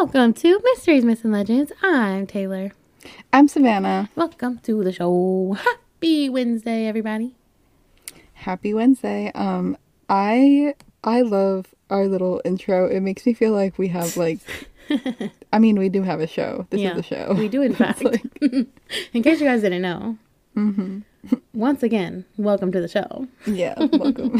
Welcome to Mysteries, Myths, and Legends. I'm Taylor. I'm Savannah. Welcome to the show. Happy Wednesday, everybody. Happy Wednesday. Um, I I love our little intro. It makes me feel like we have like I mean, we do have a show. This is a show. We do, in fact. like- in case you guys didn't know. Once again, welcome to the show. yeah, welcome.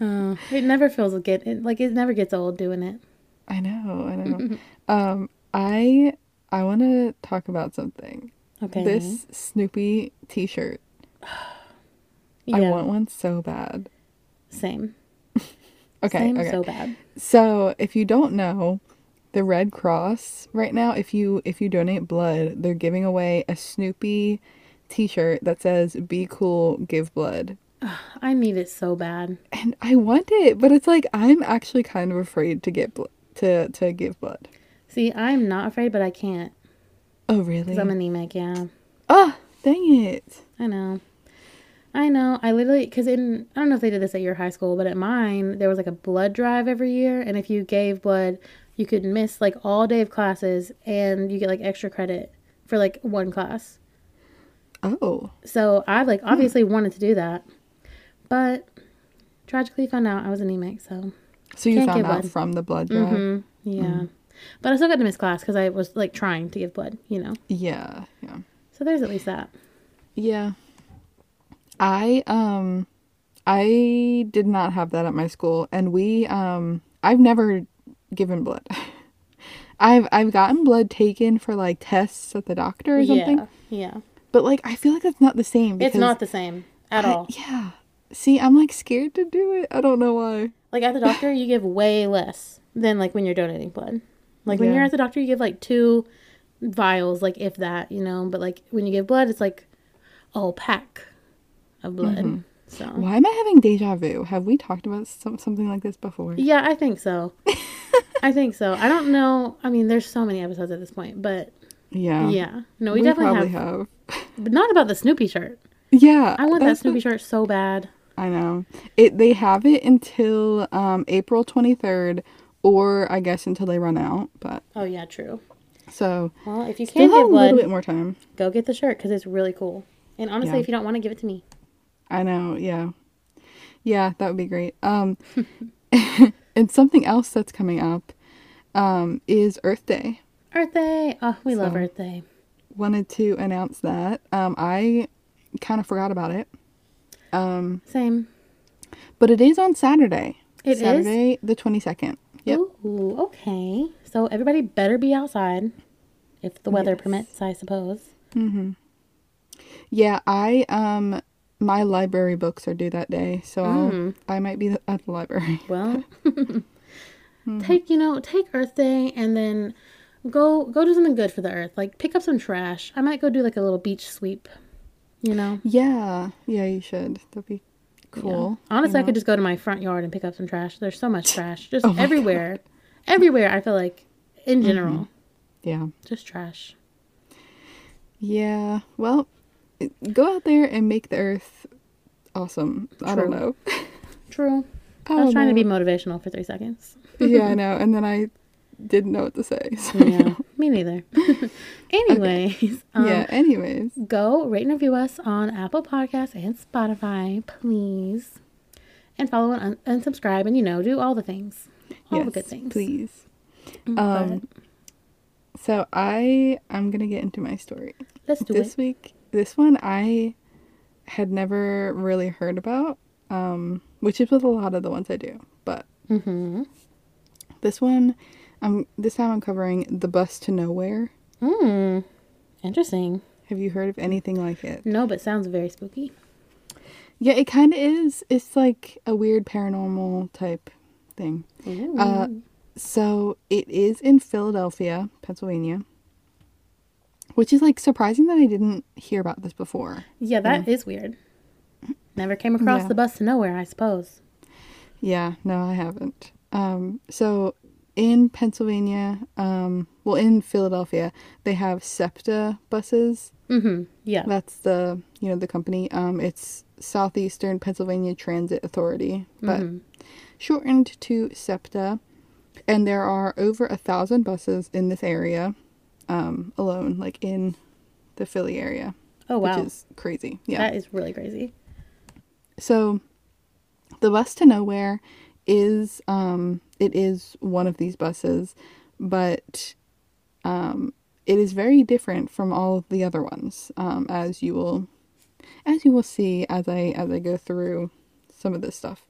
Uh, it never feels get it, like it never gets old doing it. I know, I know. um, I I want to talk about something. Okay. This Snoopy T-shirt. yeah, I want one so bad. same. Okay, same okay. so bad. So, if you don't know, the Red Cross right now, if you if you donate blood, they're giving away a Snoopy T-shirt that says "Be cool, give blood." I need it so bad. And I want it, but it's like I'm actually kind of afraid to get bl- to to give blood. See, I'm not afraid, but I can't Oh, really? because I'm anemic. Yeah. oh, dang it! I know. I know. I literally, because in, I don't know if they did this at your high school, but at mine, there was like a blood drive every year. And if you gave blood, you could miss like all day of classes and you get like extra credit for like one class. Oh, So I like hmm. obviously wanted to do that. But tragically found out I was anemic. So so you Can't found out blood. from the blood drive? mhm, yeah. But I still got to miss class because I was like trying to give blood, you know? Yeah, yeah, So there's at least that. yeah. I um, I did not have that at my school, and we um, I've never given blood. I've I've gotten blood taken for like tests at the doctor or something, Yeah. Yeah. but like I feel like that's not the same. It's not the same at I- all. yeah. See, I'm like scared to do it. I don't know why. Like at the doctor, you give way less than like when you're donating blood. Like when Yeah. you're at the doctor, you give like two vials, like if that, you know. But like when you give blood, it's like a whole pack of blood. Mm-hmm. So Why am I having deja vu? Have we talked about some, something like this before? yeah, I think so. I think so. I don't know. I mean, there's so many episodes at this point, but Yeah. yeah, no, we, We, definitely have, have. but not about the Snoopy shirt. Yeah. I want that Snoopy what- shirt so bad. I know. It they have it until um April 23rd or I guess until they run out, but Oh yeah, true. so Well, if you can't have a little bit more time. go get the shirt because it's really cool. And honestly, Yeah. if you don't want to give it to me, I know, yeah. Yeah, that would be great. Um and something else that's coming up um is Earth Day. Earth Day. Oh, we love Earth Day. Wanted to announce that. Um I kind of forgot about it. Um Same. but it is on Saturday. It is? Saturday the 22nd. Yep. Ooh, okay. So everybody better be outside if the weather Yes. permits, I suppose. Mhm. Yeah, I um my library books are due that day, so Mm. I might be at the library. Well, take you know take Earth Day and then go go do something good for the Earth. Like pick up some trash. I might go do like a little beach sweep. You know. Yeah, yeah, you should. That'd be Yeah. cool. Honestly, I could just go to my front yard and pick up some trash. There's so much trash, just Oh everywhere, everywhere. I feel like, in mm-hmm. general, Yeah, just trash. yeah. Well, go out there and make the earth awesome. I don't know. True. I I was trying to be motivational for three seconds. yeah, I know. And then I didn't know what to say. So, Yeah, me neither. Anyways, um, yeah. Anyways, go rate and review us on Apple Podcasts and Spotify, please. And follow and, and subscribe and, you know, do all the things. All the good things. please. But Um, so I I'm gonna get into my story. let's do this it. week this one i had never really heard about um which is with a lot of the ones i do but Mm-hmm. this one um this time i'm covering the bus to nowhere Mm. Interesting. have you heard of anything like it No, but sounds very spooky. yeah it kind of is it's like a weird paranormal type thing uh so it is in philadelphia pennsylvania which is like surprising that i didn't hear about this before yeah, that is weird. Never came across Yeah. the bus to nowhere, I suppose. Yeah, no, I haven't. Um, so in Pennsylvania, um, well, in Philadelphia, they have SEPTA buses. Mm-hmm. Yeah. That's the you know the company. Um, it's Southeastern Pennsylvania Transit Authority, but Mhm. shortened to SEPTA. And there are over a thousand buses in this area um, alone, like in the Philly area. Oh wow. Which is crazy. Yeah. That is really crazy. So the bus to nowhere is um it is one of these buses, but um it is very different from all of the other ones. Um as you will as you will see as I as I go through some of this stuff.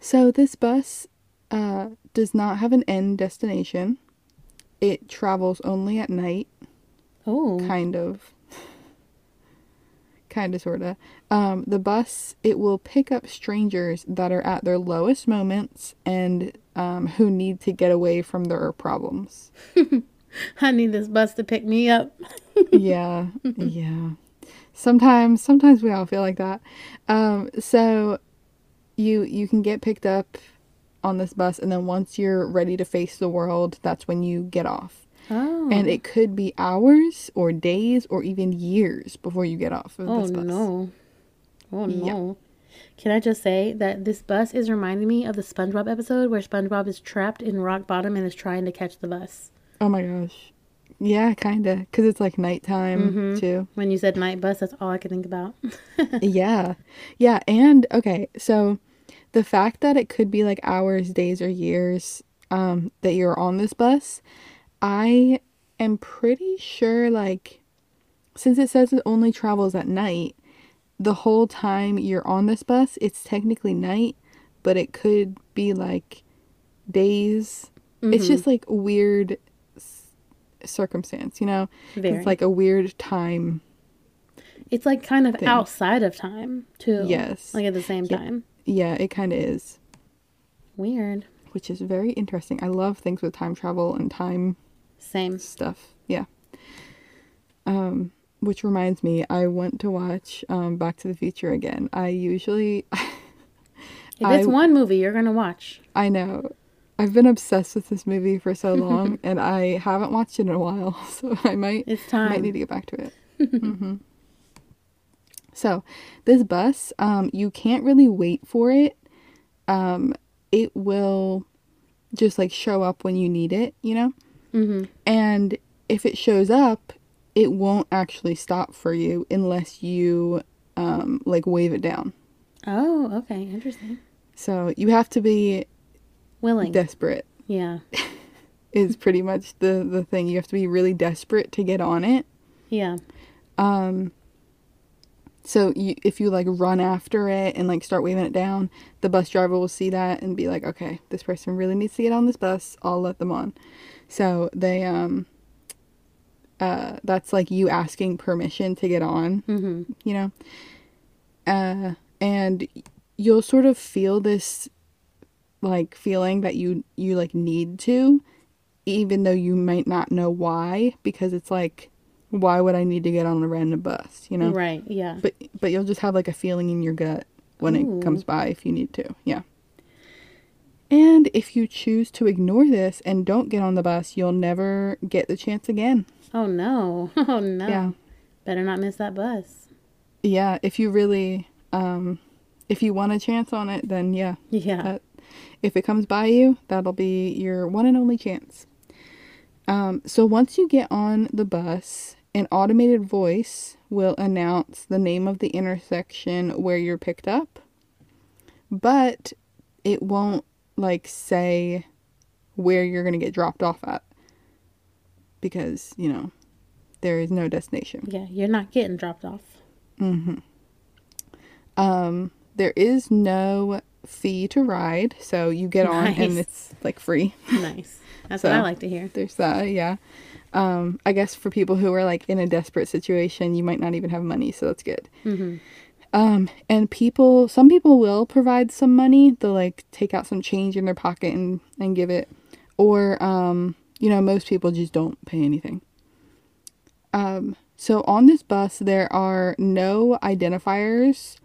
So this bus uh does not have an end destination. It travels only at night Oh. kind of kind of sort of um the bus it will pick up strangers that are at their lowest moments and um who need to get away from their problems. I need this bus to pick me up. yeah yeah. Sometimes sometimes we all feel like that. Um so you you can get picked up on this bus and then once you're ready to face the world that's when you get off Oh. and it could be hours or days or even years before you get off of Oh this bus. no. Oh Yeah. no. Can I just say that this bus is reminding me of the SpongeBob episode where SpongeBob is trapped in rock bottom and is trying to catch the bus. Oh my gosh. Yeah, kind of. Because it's like nighttime Mhm. too. When you said night bus, that's all I could think about. yeah. Yeah. And okay. So the fact that it could be like hours, days, or years um, that you're on this bus, I am pretty sure, like, since it says it only travels at night, the whole time you're on this bus, it's technically night, but it could be like days. It's Mhm. just like a weird s- circumstance, you know? Very. It's like a weird time. It's like kind of thing. outside of time too. Yes. Like at the same Yeah. time. Yeah, it kind of is, Weird. which is very interesting. I love things with time travel and time Same. stuff. Yeah. Um, which reminds me, I want to watch um, Back to the Future again. I usually, If it's I- one movie you're gonna watch. I know, I've been obsessed with this movie for so long, and I haven't watched it in a while, so I might It's time. might need to get back to it. hmm So, this bus, um, you can't really wait for it. Um, it will just like show up when you need it, you know? Hmm And if it shows up, it won't actually stop for you unless you um, like wave it down. Oh, okay. Interesting. So you have to be Willing. desperate. yeah. Is pretty much the the thing. You have to be really desperate to get on it. Yeah. Um. So you, if you like run after it and like start waving it down, the bus driver will see that and be like, "Okay, this person really needs to get on this bus. I'll let them on." So they um. Uh, that's like you asking permission to get on. hmm you know uh and you'll sort of feel this like feeling that you you like need to even though you might not know why because it's like why would i need to get on a random bus you know Right. Yeah. but but you'll just have like a feeling in your gut when Ooh. it comes by if you need to yeah and if you choose to ignore this and don't get on the bus you'll never get the chance again Oh no. Oh no. yeah Better not miss that bus. yeah if you really um if you want a chance on it then yeah Yeah. that if it comes by you that'll be your one and only chance um so once you get on the bus an automated voice will announce the name of the intersection where you're picked up but it won't like say where you're going to get dropped off at because you know there is no destination yeah. You're not getting dropped off. Um, there is no fee to ride, so you get on and it's like free. Nice. That's what I like to hear. There's that, yeah. Um, I guess for people who are like in a desperate situation, you might not even have money, so that's good. hmm Um, and people, some people will provide some money. They'll like take out some change in their pocket and, and give it. Or, um, you know, most people just don't pay anything. Um, so on this bus, there are no identifiers,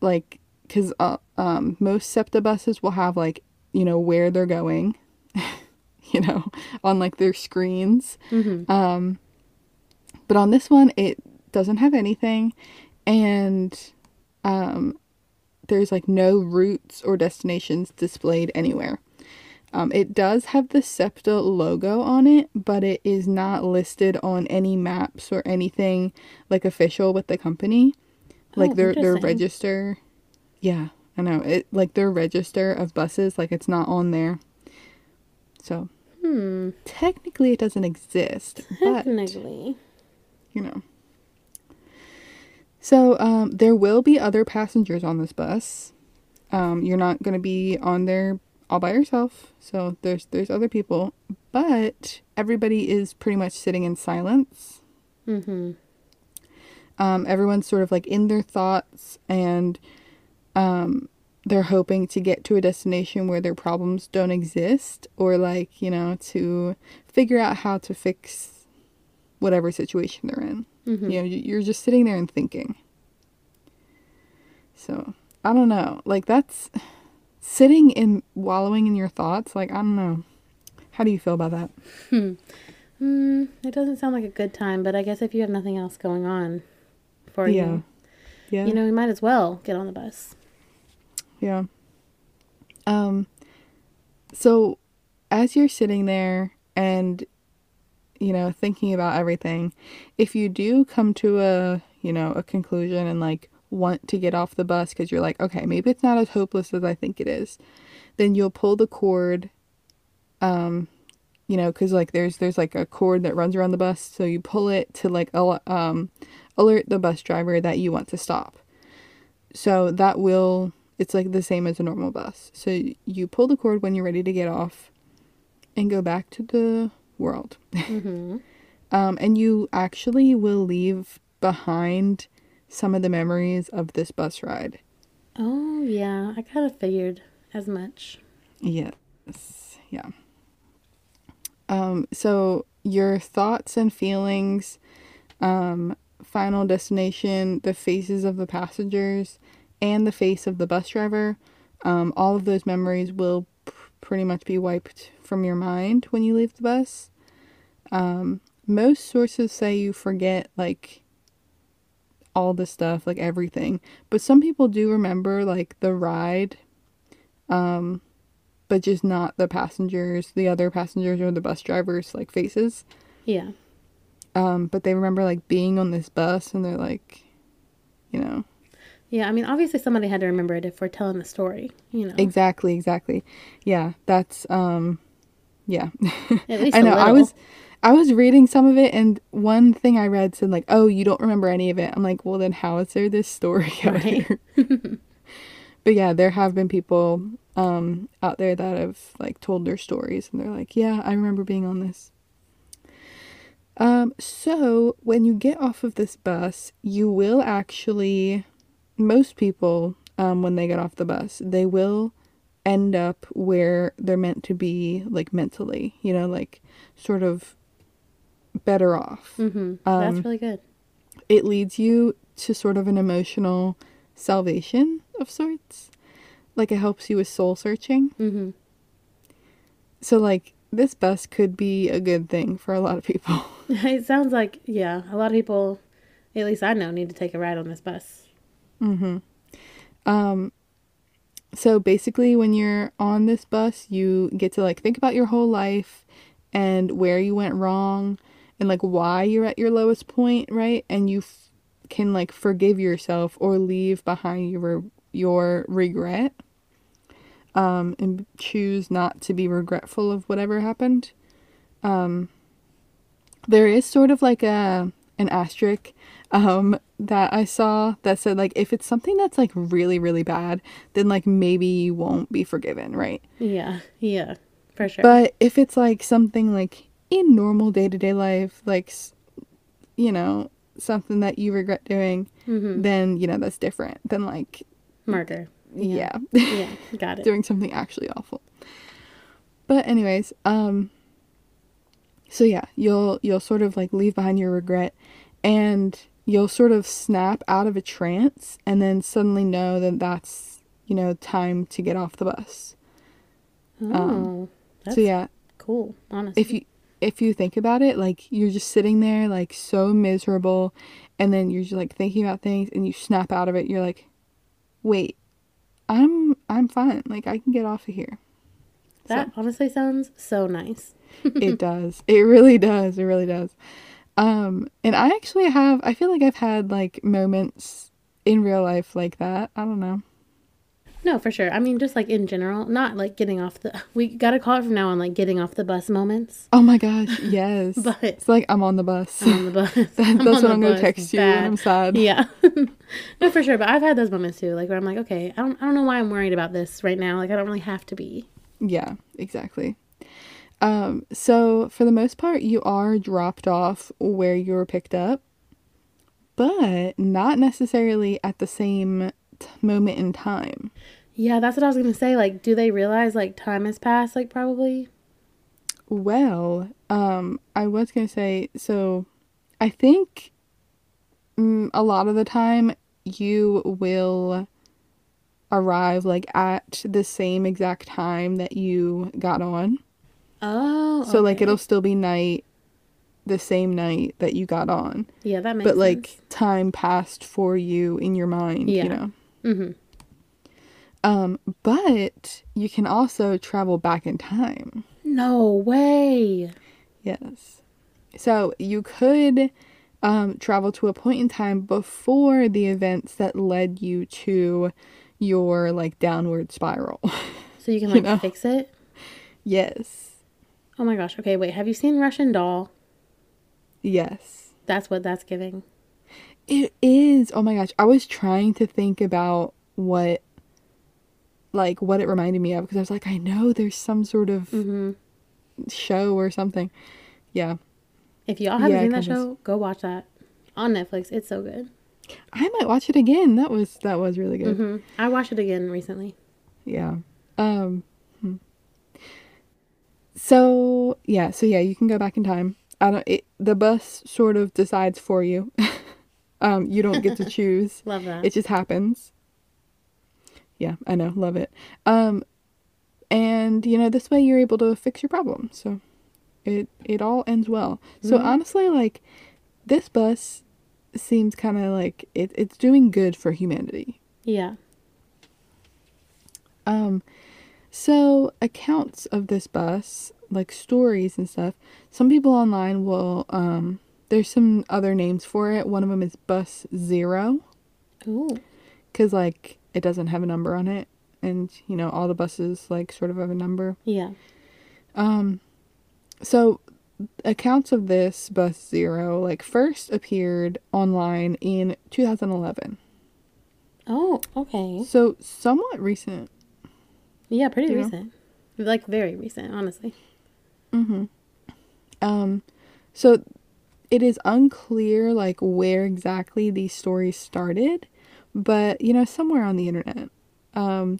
like, cause, uh, um, most SEPTA buses will have like, you know, where they're going, you know, on like their screens. hmm Um, but on this one, it doesn't have anything, and um, there's like no routes or destinations displayed anywhere. Um, it does have the SEPTA logo on it, but it is not listed on any maps or anything like official with the company. Like Oh, their their register. Yeah, I know. It like their register of buses, like it's not on there. So Hmm. technically it doesn't exist, but Technically. you know. So um, there will be other passengers on this bus. Um, you're not going to be on there all by yourself. So there's there's other people, but everybody is pretty much sitting in silence. Mm-hmm. Um, everyone's sort of like in their thoughts and um, they're hoping to get to a destination where their problems don't exist or like, you know, to figure out how to fix whatever situation they're in. Mm-hmm. You know, you- you're just sitting there and thinking. So, I don't know. Like, that's sitting and wallowing in your thoughts. Like, I don't know. How do you feel about that? Hmm. It doesn't sound like a good time, but I guess if you have nothing else going on for Yeah. you, Yeah. you know, you might as well get on the bus. Yeah. Um so as you're sitting there and you know thinking about everything, if you do come to a, you know, a conclusion and like want to get off the bus cuz you're like, okay, maybe it's not as hopeless as I think it is, then you'll pull the cord um you know, cuz like there's there's like a cord that runs around the bus, so you pull it to like al- um alert the bus driver that you want to stop. So that will it's like the same as a normal bus. So you pull the cord when you're ready to get off and go back to the world. Mm-hmm. Um, and you actually will leave behind some of the memories of this bus ride. Oh yeah, I kind of figured as much. Yes. Yeah. Um, so your thoughts and feelings, um, final destination, the faces of the passengers, and the face of the bus driver, um, all of those memories will pretty much be wiped from your mind when you leave the bus. Um, most sources say you forget like all the stuff, like everything, but some people do remember like the ride. Um, but just not the passengers, the other passengers or the bus drivers like faces. Yeah. Um, but they remember like being on this bus and they're like, you know, Yeah, I mean, obviously somebody had to remember it if we're telling the story, you know. exactly, exactly. Yeah, that's um, yeah. At least I know. I was, I was reading some of it, and one thing I read said like, "Oh, you don't remember any of it." I'm like, well, then how is there this story out Right. here? but yeah, there have been people um out there that have like told their stories, and they're like, "Yeah, I remember being on this." Um, so when you get off of this bus, you will actually, most people, um, when they get off the bus, they will end up where they're meant to be, like mentally, you know, like sort of better off. Mm-hmm. Um, That's really good. It leads you to sort of an emotional salvation of sorts. Like it helps you with soul searching. Mm-hmm. So, like, this bus could be a good thing for a lot of people. It sounds like yeah, a lot of people, at least I know, need to take a ride on this bus. Mm-hmm. Um, so basically, when you're on this bus, you get to like think about your whole life and where you went wrong and like why you're at your lowest point, right? And you f- can like forgive yourself or leave behind your your regret. Um, and choose not to be regretful of whatever happened. Um, there is sort of like a an asterisk um that I saw that said like if it's something that's like really really bad then like maybe you won't be forgiven right Yeah, yeah, for sure. but if it's like something like in normal day-to-day life like you know something that you regret doing mm-hmm. then you know that's different than like murder. yeah, yeah, got it. doing something actually awful but anyways um so yeah you'll you'll sort of like leave behind your regret and you'll sort of snap out of a trance and then suddenly know that that's you know time to get off the bus Oh, um, that's so yeah cool. Honestly, if you if you think about it like you're just sitting there like so miserable and then you're just like thinking about things and you snap out of it you're like wait i'm i'm fine like i can get off of here That honestly sounds so nice. it does. It really does. It really does. Um, and I actually have, I feel like I've had like moments in real life like that. I don't know. No, for sure. I mean, just like in general, not like getting off the. We gotta call it from now on, like getting off the bus moments. Oh my gosh, yes. But it's like I'm on the bus. I'm on the bus. That- that's what I'm gonna text you when I'm sad. Yeah. no, for sure. But I've had those moments too, like where I'm like, okay, I don't, I don't know why I'm worried about this right now. Like I don't really have to be. Yeah, exactly. Um, so for the most part, you are dropped off where you were picked up, but not necessarily at the same t- moment in time. Yeah, that's what I was gonna say. Like, do they realize like time has passed? Like probably. Well, um, I was gonna say, so I think mm, a lot of the time you will arrive like at the same exact time that you got on. Oh. So like it'll still be night the same night that you got on. Yeah, that makes. but like time passed for you in your mind, Yeah. you know. Mm-hmm. Um, but you can also travel back in time. No way. Yes. So you could um, travel to a point in time before the events that led you to your like downward spiral. So you can You like know? fix it. yes. Oh my gosh. Okay, wait. Have you seen Russian Doll? Yes. That's what that's giving. It is. Oh my gosh. I was trying to think about what like what it reminded me of because I was like, I know there's some sort of Mm-hmm. show or something. Yeah. If y'all haven't Yeah, seen that show, go watch that on Netflix. It's so good. I might watch it again. That was that was really good. hmm I watched it again recently. Yeah. Um. So, yeah, so yeah, you can go back in time. I don't it, the bus sort of decides for you. um you don't get to choose. Love that. It just happens. Yeah, I know, love it. Um and you know, this way you're able to fix your problem. So it it all ends well. So Mhm. honestly like this bus seems kind of like it, it's doing good for humanity. yeah. Um, so accounts of this bus, like stories and stuff, some people online will, um, there's some other names for it. One of them is Bus Zero, Ooh. because, like, it doesn't have a number on it. And, you know, all the buses, like, sort of have a number. Yeah. Um, so accounts of this Bus Zero, like, first appeared online in 2011. Oh, okay. So somewhat recent. Yeah, pretty You know? recent. Like very recent, honestly. Mm-hmm. Um, so it is unclear like where exactly these stories started, but you know, somewhere on the internet. Um,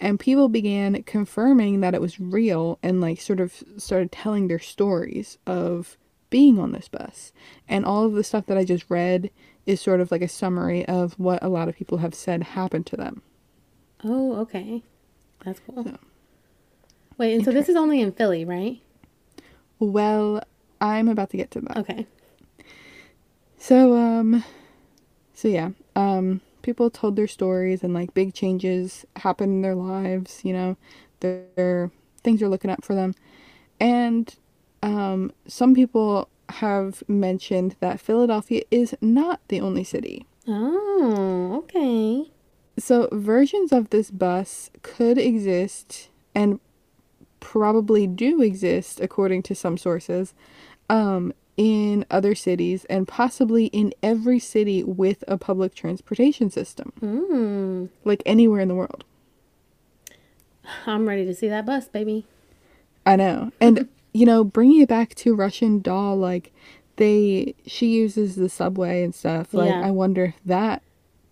and people began confirming that it was real and like sort of started telling their stories of being on this bus. And all of the stuff that I just read is sort of like a summary of what a lot of people have said happened to them. Oh, okay. That's cool. So- Wait, and so this is only in Philly, right? Well, I'm about to get to that. Okay. So um so yeah, um people told their stories and like big changes happened in their lives, you know. Their, their things are looking up for them. And um some people have mentioned that Philadelphia is not the only city. Oh, okay. So versions of this bus could exist and probably do exist according to some sources um in other cities and possibly in every city with a public transportation system Mm. like anywhere in the world I'm ready to see that bus, baby. i know and you know bringing it back to russian doll like they she uses the subway and stuff like Yeah. i wonder if that,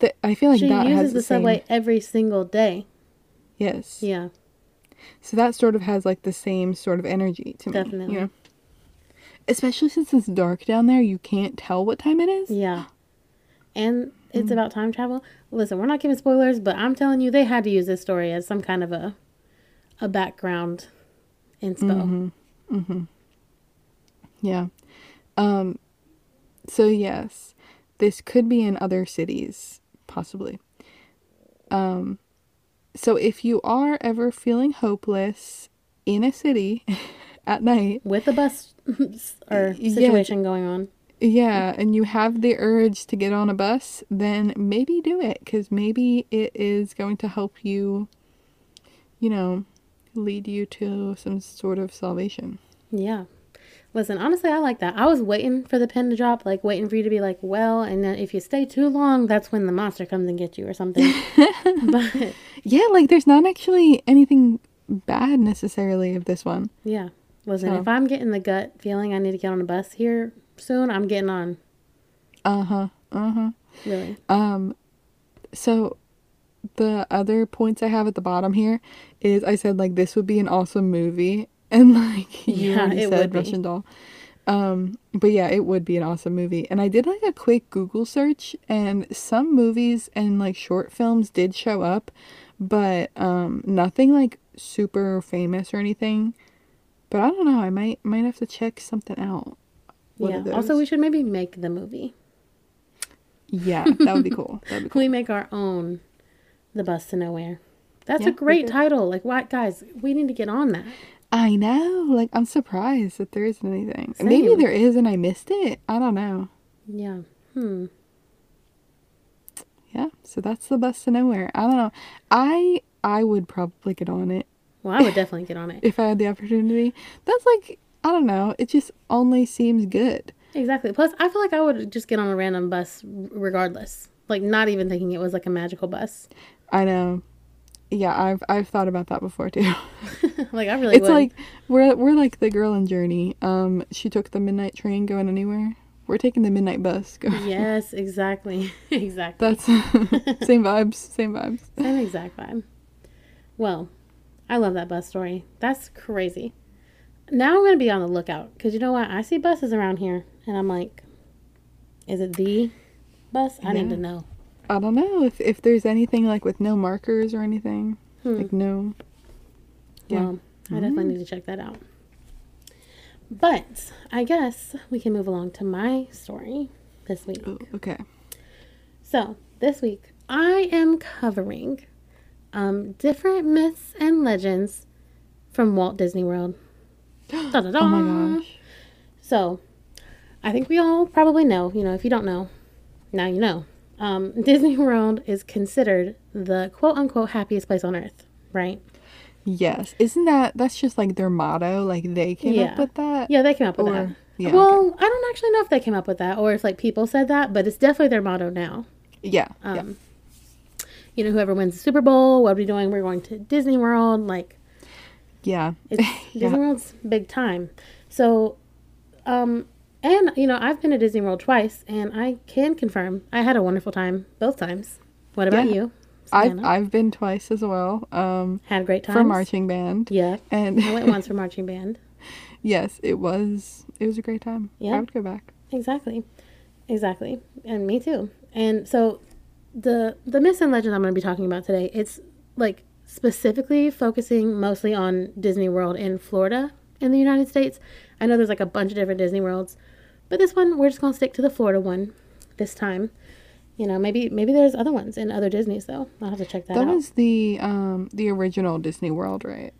that i feel like she that uses has the, the, same- subway every single day. yes Yeah, So that sort of has like the same sort of energy to me. Definitely. You know? Especially since it's dark down there, you can't tell what time it is. yeah. And it's Mm. about time travel. Listen, we're not giving spoilers, but I'm telling you, they had to use this story as some kind of a a background inspo. Mm-hmm. Yeah. Um so yes, this could be in other cities, possibly. Um so if you are ever feeling hopeless in a city at night. with a bus or Yeah. situation going on. Yeah, and you have the urge to get on a bus, then maybe do it because maybe it is going to help you, you know, lead you to some sort of salvation. Yeah. Listen, honestly, I like that. I was waiting for the pin to drop, like waiting for you to be like, well, and then if you stay too long, that's when the monster comes and gets you or something. but Yeah, like there's not actually anything bad necessarily of this one. yeah, listen, So- if I'm getting the gut feeling I need to get on a bus here soon, I'm getting on. Uh huh. Uh huh. Really. Um, so the other points I have at the bottom here is I said like this would be an awesome movie, and like you Yeah, already it said. Russian Doll. Um, but yeah, it would be an awesome movie. And I did like a quick Google search, and some movies and like short films did show up, but um, nothing like super famous or anything. But I don't know. I might might have to check something out. Yeah. Also, we should maybe make the movie. yeah, that would be cool. That would be cool. We make our own The Bus to Nowhere. That's Yeah, a great title. Like, what, guys? We need to get on that. I know. Like I'm surprised that there isn't anything. Maybe there is and I missed it. I don't know. Yeah. Hmm. Yeah. So that's the bus to nowhere. I don't know. I I would probably get on it Well, I would definitely get on it. if I had the opportunity. That's like I don't know. It just only seems good. Exactly. Plus, I feel like I would just get on a random bus regardless. Like, not even thinking it was like a magical bus. I know. Yeah, I've I've thought about that before too. like, I really it's would. like we're we're like the girl in Journey. Um, she took the midnight train going anywhere. We're taking the midnight bus. Go. yes, exactly. exactly. That's same vibes. Same vibes. Same exact vibe. Well, I love that bus story. That's crazy. Now I'm going to be on the lookout because you know what? I see buses around here and I'm like, is it the bus? I need to know. I don't know if if there's anything like with no markers or anything. Hmm. Like no. Yeah. Well, I definitely need to check that out. But I guess we can move along to my story this week. Oh, okay. So, this week I am covering um, different myths and legends from Walt Disney World. Da-da-da. Oh my gosh. So, I think we all probably know, you know, if you don't know, now you know. Um, Disney World is considered the quote unquote happiest place on earth, right? Yes. Isn't that that's just like their motto? Like they came Yeah. up with that? Yeah, they came up with Or- that. yeah, well, I don't actually know if they came up with that or if like people said that, but it's definitely their motto now. Yeah. yeah. Um, You know, whoever wins the Super Bowl, what are we doing? We're going to Disney World. Like, Yeah. it's Yeah. Disney World's big time. So, um, and you know, I've been to Disney World twice, and I can confirm I had a wonderful time both times. What about Yeah. you? I've I've been twice as well. Um had a great time for marching band. Yeah, And I went once for marching band. yes, it was it was a great time. Yeah. I would go back. Exactly, exactly, and me too. And so, the the myths and legends I'm going to be talking about today, it's like specifically focusing mostly on Disney World in Florida in the United States. I know there's like a bunch of different Disney Worlds, but this one we're just going to stick to the Florida one this time. You know, maybe maybe there's other ones in other Disney's though. I'll have to check that, That out. was the um the original Disney World, right?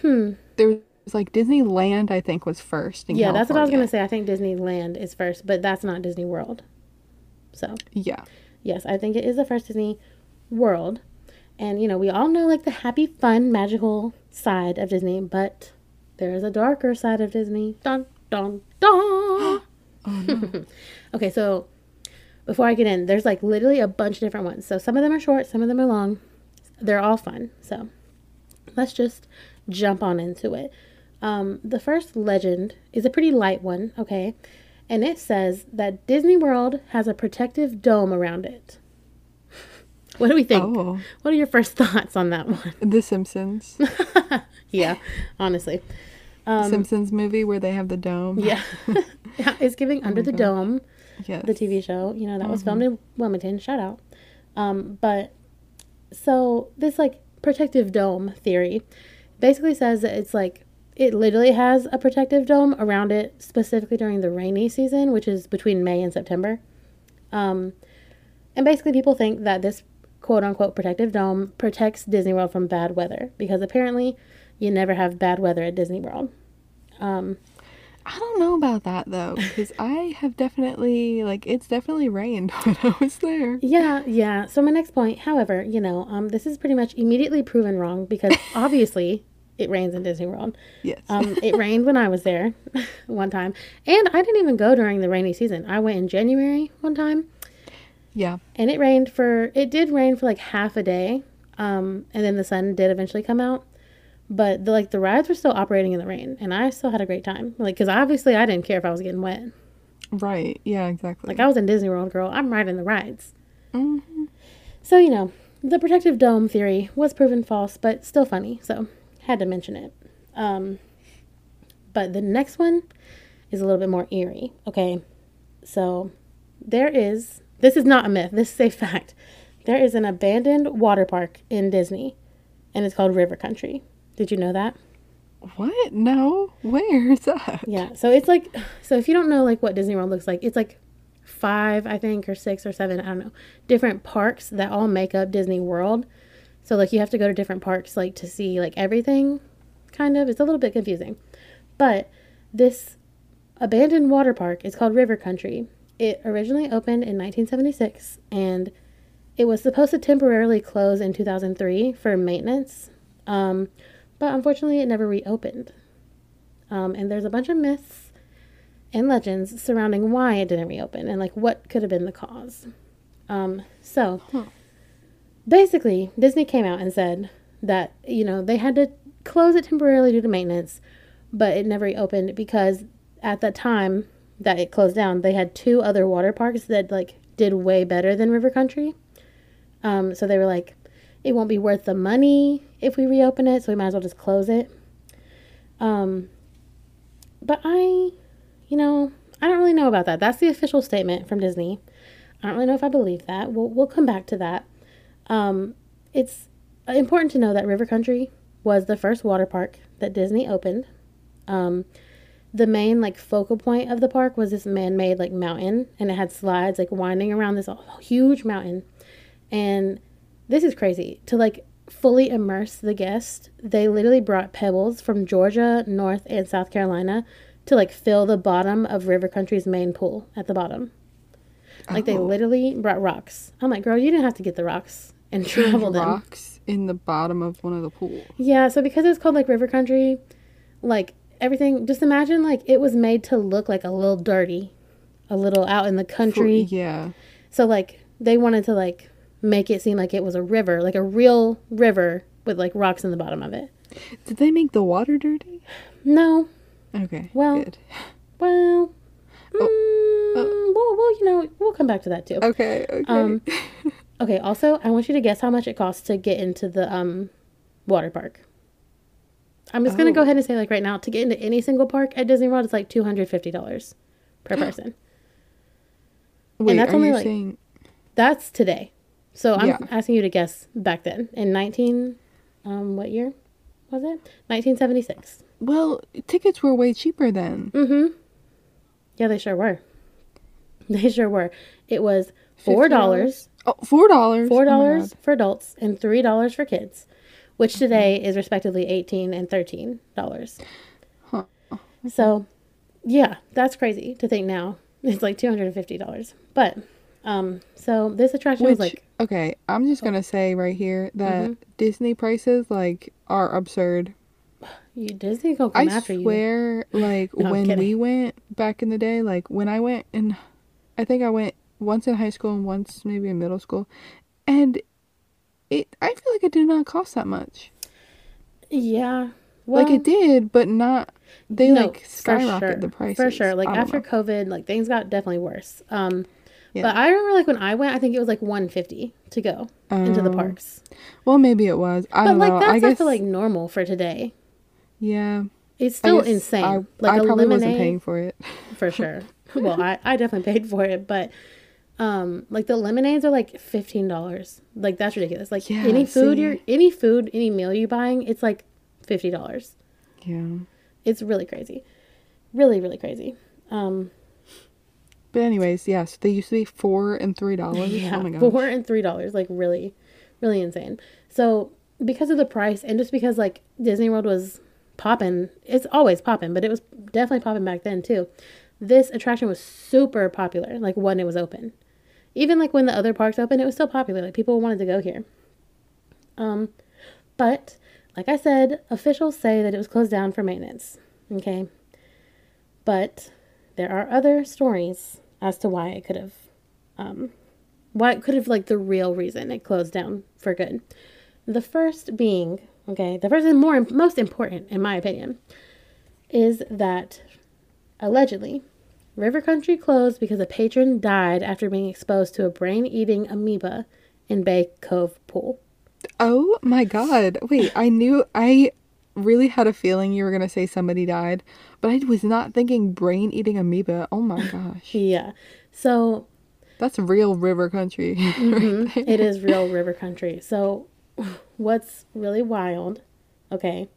hmm. There was like Disneyland I think was first in Yeah, that's what I was gonna say. I think Disneyland is first, but that's not Disney World. So, Yeah. Yes, I think it is the first Disney World. And, you know, we all know like the happy, fun, magical side of Disney, but there is a darker side of Disney. Dun, dun, dun. okay, so before I get in, there's like literally a bunch of different ones. So some of them are short, some of them are long. They're all fun. So let's just jump on into it. Um, the first legend is a pretty light one, okay? And it says that Disney World has a protective dome around it. What do we think? Oh. What are your first thoughts on that one? The Simpsons. yeah, honestly. Simpsons movie where they have the dome. Um, Yeah. yeah it's giving Under the Dome, Yes. the TV show. You know, that was filmed in Wilmington. Shout out. Um, but so this like protective dome theory basically says that it's like it literally has a protective dome around it specifically during the rainy season, which is between May and September. Um, and basically, people think that this quote unquote protective dome protects Disney World from bad weather because apparently you never have bad weather at Disney World. Um, I don't know about that though, because I have definitely like it's definitely rained when I was there. yeah, yeah. So my next point, however, you know, um, this is pretty much immediately proven wrong because obviously it rains in Disney World. Yes. Um, it rained when I was there one time, and I didn't even go during the rainy season. I went in January one time, yeah. and it rained for it did rain for like half a day, um, and then the sun did eventually come out. But the, like the rides were still operating in the rain, and I still had a great time. Like, because obviously I didn't care if I was getting wet. Right. Yeah. Exactly. Like I was in Disney World, girl. I'm riding the rides. hmm So you know, the protective dome theory was proven false, but still funny. So had to mention it. Um, but the next one is a little bit more eerie. Okay, so there is. This is not a myth. This is a fact. There is an abandoned water park in Disney, and it's called River Country. Did you know that? What? No. Where is that? Yeah. So it's like, so if you don't know like what Disney World looks like, it's like five, I think, or six or seven, I don't know, different parks that all make up Disney World. So like you have to go to different parks like to see like everything, kind of. It's a little bit confusing, but this abandoned water park is called River Country. It originally opened in 1976 and it was supposed to temporarily close in 2003 for maintenance, um, but unfortunately it never reopened. Um, and there's a bunch of myths and legends surrounding why it didn't reopen and like what could have been the cause. Um, so Huh. basically, Disney came out and said that you know they had to close it temporarily due to maintenance, but it never reopened because at that time that it closed down, they had two other water parks that like did way better than River Country. Um, so they were like, it won't be worth the money if we reopen it, so we might as well just close it. Um, but I, you know, I don't really know about that. That's the official statement from Disney. I don't really know if I believe that. We'll we'll come back to that. Um, it's important to know that River Country was the first water park that Disney opened. Um, the main like focal point of the park was this man-made like mountain, and it had slides like winding around this huge mountain. And this is crazy to like fully immerse the guest. They literally brought pebbles from Georgia, North, and South Carolina to like fill the bottom of River Country's main pool at the bottom. Like they Oh. literally brought rocks. I'm like, girl, you didn't have to get the rocks and travel them. rocks in the bottom of one of the pools. Yeah, so because it's called like River Country, like everything, just imagine like it was made to look like a little dirty, a little out in the country. Yeah. So like they wanted to like make it seem like it was a river, like a real river with like rocks in the bottom of it. Did they make the water dirty? No, Okay. Well, Good. well, Oh, mm, well, well, you know, we'll come back to that too. Okay. Okay. Um, Okay, also, I want you to guess how much it costs to get into the um water park. I'm just gonna go Oh. ahead and say like right now to get into any single park at Disney World, it's like two hundred fifty dollars per person. Wait, that's are only you like- saying? That's today. So I'm Yeah. asking you to guess back then in nineteen, um, what year was it? Nineteen seventy six. Well, tickets were way cheaper then. Mm-hmm. Yeah, they sure were. They sure were. It was four dollars, Oh, four dollars. four Oh my dollars God. for adults, and three dollars for kids, which today is respectively eighteen and thirteen dollars. Huh. So, yeah, that's crazy to think now. It's like two hundred and fifty dollars. But, um, so this attraction Which, was like, okay, I'm just gonna say right here that Mm-hmm. Disney prices like are absurd. you Disney I come after you. swear, like No, when we went back in the day, like when I went and I think I went once in high school and once maybe in middle school, and it I feel like it did not cost that much. Yeah. Well, like it did, but not. They No, like for skyrocketed sure. the prices For sure. Like after know. COVID, like things got definitely worse. Um Yeah. but I remember like when I went, I think it was like 150 to go into the Um, parks. Well, maybe it was. I But don't like know. that's I I, guess feel like normal for today. yeah. It's still insane. I, like I a probably lemonade wasn't paying for it. for sure. well, I, I definitely paid for it, but um like the lemonades are like $15. Like that's ridiculous. Like Yeah, any food see? you're any food, any meal you're buying, it's like $50. Yeah. It's really crazy. Really, really crazy. Um But anyways, yes, they used to be four and three dollars. Yeah, oh my four and three dollars, like really, really insane. So because of the price and just because like Disney World was popping, it's always popping, but it was definitely popping back then too. This attraction was super popular, like when it was open. Even like when the other parks opened, it was still popular. Like people wanted to go here. Um, but like I said, officials say that it was closed down for maintenance. Okay. But there are other stories as to why it could have, um, why it could have like the real reason it closed down for good. The first being, okay, the first and more most important in my opinion, is that allegedly River Country closed because a patron died after being exposed to a brain-eating amoeba in Bay Cove pool. Oh my god. Wait, I knew I really had a feeling you were going to say somebody died, but I was not thinking brain eating amoeba. Oh my gosh. Yeah. So That's real river country. mhm, it is real river country. So what's really wild, okay,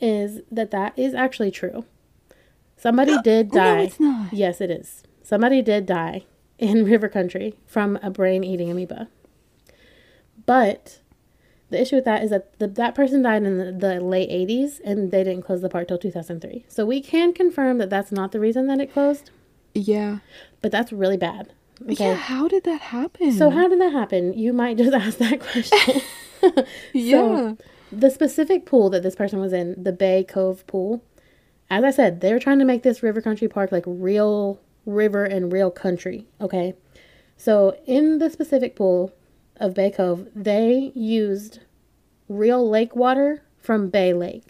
is that that is actually true. Somebody did No, die. it's not. Yes, it is. Somebody did die in river country from a brain eating amoeba. But the issue with that is that the, that person died in the, the late 80s and they didn't close the park till 2003. So we can confirm that that's not the reason that it closed, Yeah. but that's really bad. Yeah, how did that happen? So how did that happen? You might just ask that question. Yeah. the specific pool that this person was in, the Bay Cove pool, as I said, they were trying to make this river country park like real river and real country. Okay. So in the specific pool of Bay Cove, they used real lake water from Bay Lake,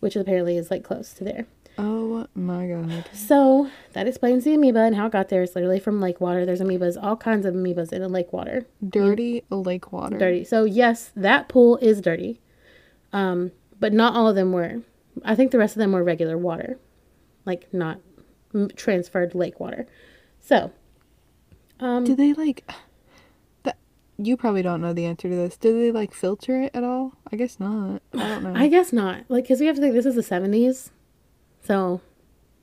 which apparently is like close to there. Oh my god. So that explains the amoeba and how it got there. It's literally from lake water. There's amoebas, all kinds of amoebas in the lake water. Dirty lake water. Dirty. So yes, that pool is dirty. Um, but not all of them were. I think the rest of them were regular water, like not m- transferred lake water. So, um, Do they like you probably don't know the answer to this. Do they like filter it at all? I guess not. I don't know. I guess not. Like, because we have to think this is the seventies, so,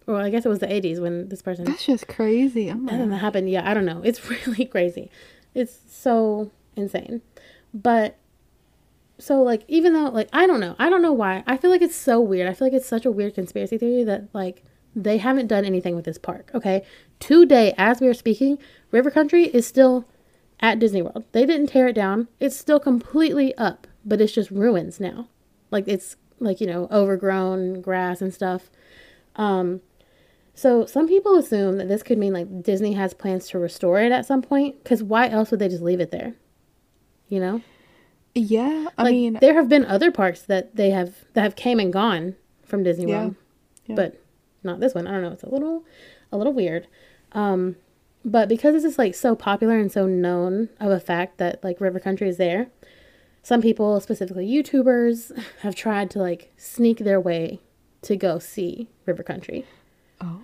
well, I guess it was the eighties when this person That's just crazy. Oh and then that happened. Yeah, I don't know. It's really crazy. It's so insane. But so like even though like I don't know. I don't know why. I feel like it's so weird. I feel like it's such a weird conspiracy theory that like they haven't done anything with this park. Okay. Today, as we are speaking, River Country is still at Disney World. They didn't tear it down. It's still completely up, but it's just ruins now. Like it's like, you know, overgrown grass and stuff. Um so some people assume that this could mean like Disney has plans to restore it at some point. Because why else would they just leave it there? You know, Yeah, I like mean, there have been other parks that they have that have came and gone from Disney Yeah. World, Yeah. but not this one. I don't know. It's a little, a little weird. Um, but because this is like so popular and so known of a fact that like River Country is there, some people, specifically YouTubers, have tried to like sneak their way to go see River Country.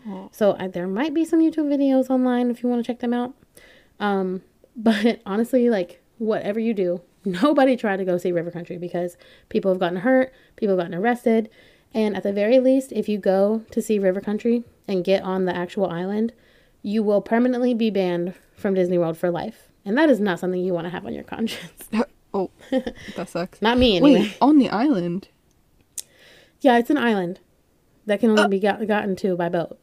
oh, So I, there might be some YouTube videos online if you want to check them out. Um, but honestly, like whatever you do, nobody try to go see River Country because people have gotten hurt, people have gotten arrested, and at the very least, if you go to see River Country and get on the actual island, you will permanently be banned from Disney World for life, and that is not something you want to have on your conscience. oh, that sucks. not me anyway. Wait, on the island. Yeah, it's an island that can only be got, gotten to by boat.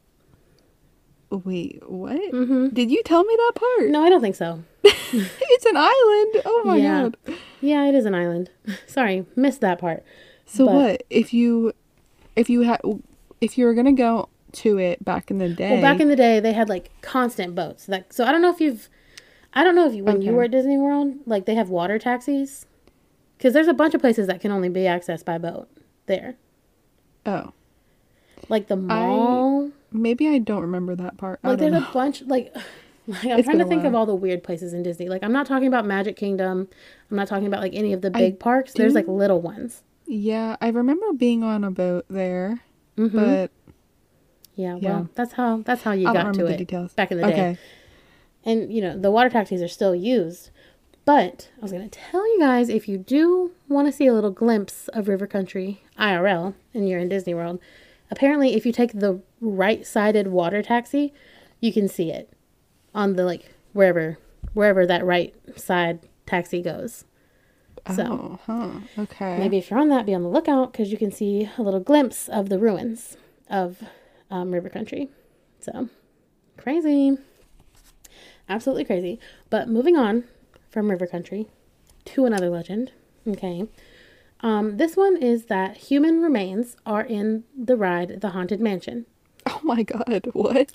Wait, what? Did you tell me that part? Mm-hmm. No, I don't think so. it's an island. Oh my Yeah. god. Yeah, it is an island. Sorry, missed that part. So But- what if you, if you had, if you were gonna go to it back in the day? Well, back in the day, they had like constant boats. Like, so I don't know if you've, I don't know if you when you were at Disney World, like they have water taxis, because there's a bunch of places that can only be accessed by boat there, oh, like the mall. maybe I don't remember that part. I like there's know. a bunch like. Like, I'm It's trying to think of all the weird places in Disney. Like I'm not talking about Magic Kingdom. I'm not talking about like any of the big parks. There's like little ones. Yeah, I remember being on a boat there, Mhm. but Yeah, well, that's how that's how you I don't got to it details. back in the day. okay. and you know the water taxis are still used but i was going to tell you guys if you do want to see a little glimpse of river country irl and you're in disney world apparently if you take the right sided water taxi you can see it on the like wherever wherever that right side taxi goes So Oh, huh. Okay. maybe if you're on that, be on the lookout because you can see a little glimpse of the ruins of um, River Country. So crazy. Absolutely crazy. But moving on from River Country to another legend. Okay. Um, this one is that human remains are in the ride The Haunted Mansion. Oh my god, what?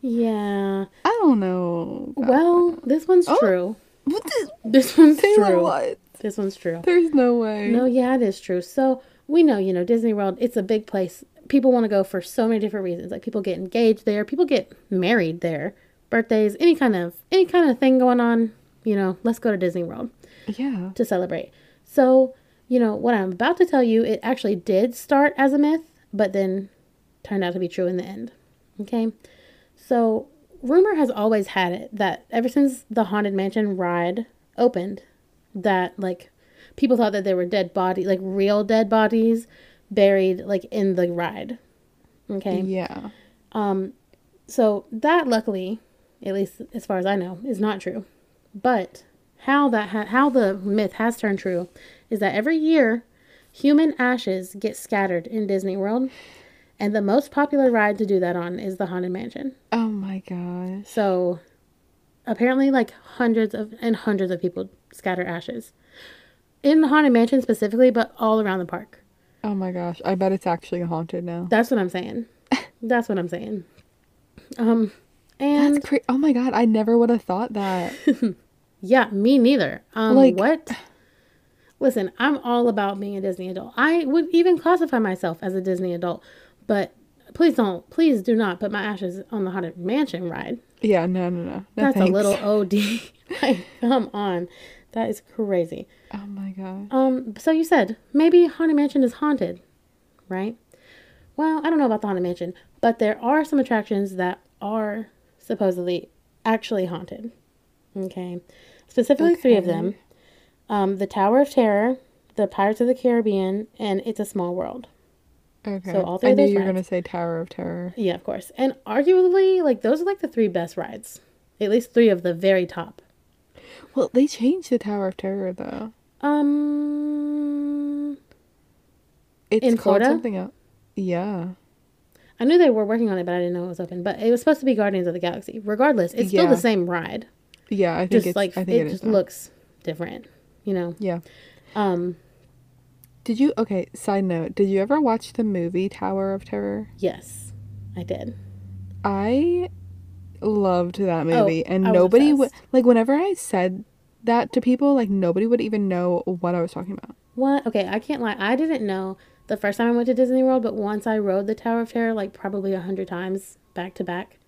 Yeah. I don't know. Well, this one's Oh. true. What the, This one's true. what? This one's true. There's no way. No, yeah, it is true. So we know, you know, Disney World, it's a big place. People want to go for so many different reasons. Like people get engaged there, people get married there, birthdays, any kind of any kind of thing going on, you know, let's go to Disney World Yeah. to celebrate. So, you know, what I'm about to tell you, it actually did start as a myth, but then turned out to be true in the end. Okay? So, rumor has always had it that ever since the Haunted Mansion ride opened, that like people thought that there were dead body, like real dead bodies buried like in the ride. Okay? Yeah. Um so that luckily, at least as far as I know, is not true. But how that ha- how the myth has turned true is that every year human ashes get scattered in Disney World, and the most popular ride to do that on is the Haunted Mansion. Oh my gosh. So apparently like hundreds of and hundreds of people scatter ashes in the Haunted Mansion specifically, but all around the park. Oh my gosh. I bet it's actually haunted now. That's what I'm saying. That's what I'm saying. Um and That's. Oh my god. I never would have thought that. Yeah, me neither. Um, Like- what? Listen, I'm all about being a Disney adult. I would even classify myself as a Disney adult, but please don't, please do not put my ashes on the Haunted Mansion ride. yeah. No. No. No. no That's thanks. a little OD. like, come on, that is crazy. Oh my god. Um, so you said maybe Haunted Mansion is haunted, right? Well, I don't know about the Haunted Mansion, but there are some attractions that are supposedly actually haunted. Okay. Specifically three of them. Um, the Tower of Terror, the Pirates of the Caribbean, and It's a Small World. Okay. So all three I knew you were gonna say Tower of Terror. Yeah, of course. And arguably, like those are like the three best rides. At least three of the very top. Well, they changed the Tower of Terror though. Um It's In called Florida? something else. Yeah. I knew they were working on it, but I didn't know it was open. But it was supposed to be Guardians of the Galaxy. Regardless, it's still Yeah. the same ride. Yeah. I think Just it's like I think it, it just now. looks different, you know. Yeah. Um, Did you? Okay. Side note. Did you ever watch the movie Tower of Terror? yes, I did. I loved that movie, and Oh, I nobody would like whenever I said that to people, like nobody would even know what I was talking about. What? Okay, I can't lie. I didn't know the first time I went to Disney World, but once I rode the Tower of Terror, like probably a hundred times back to back,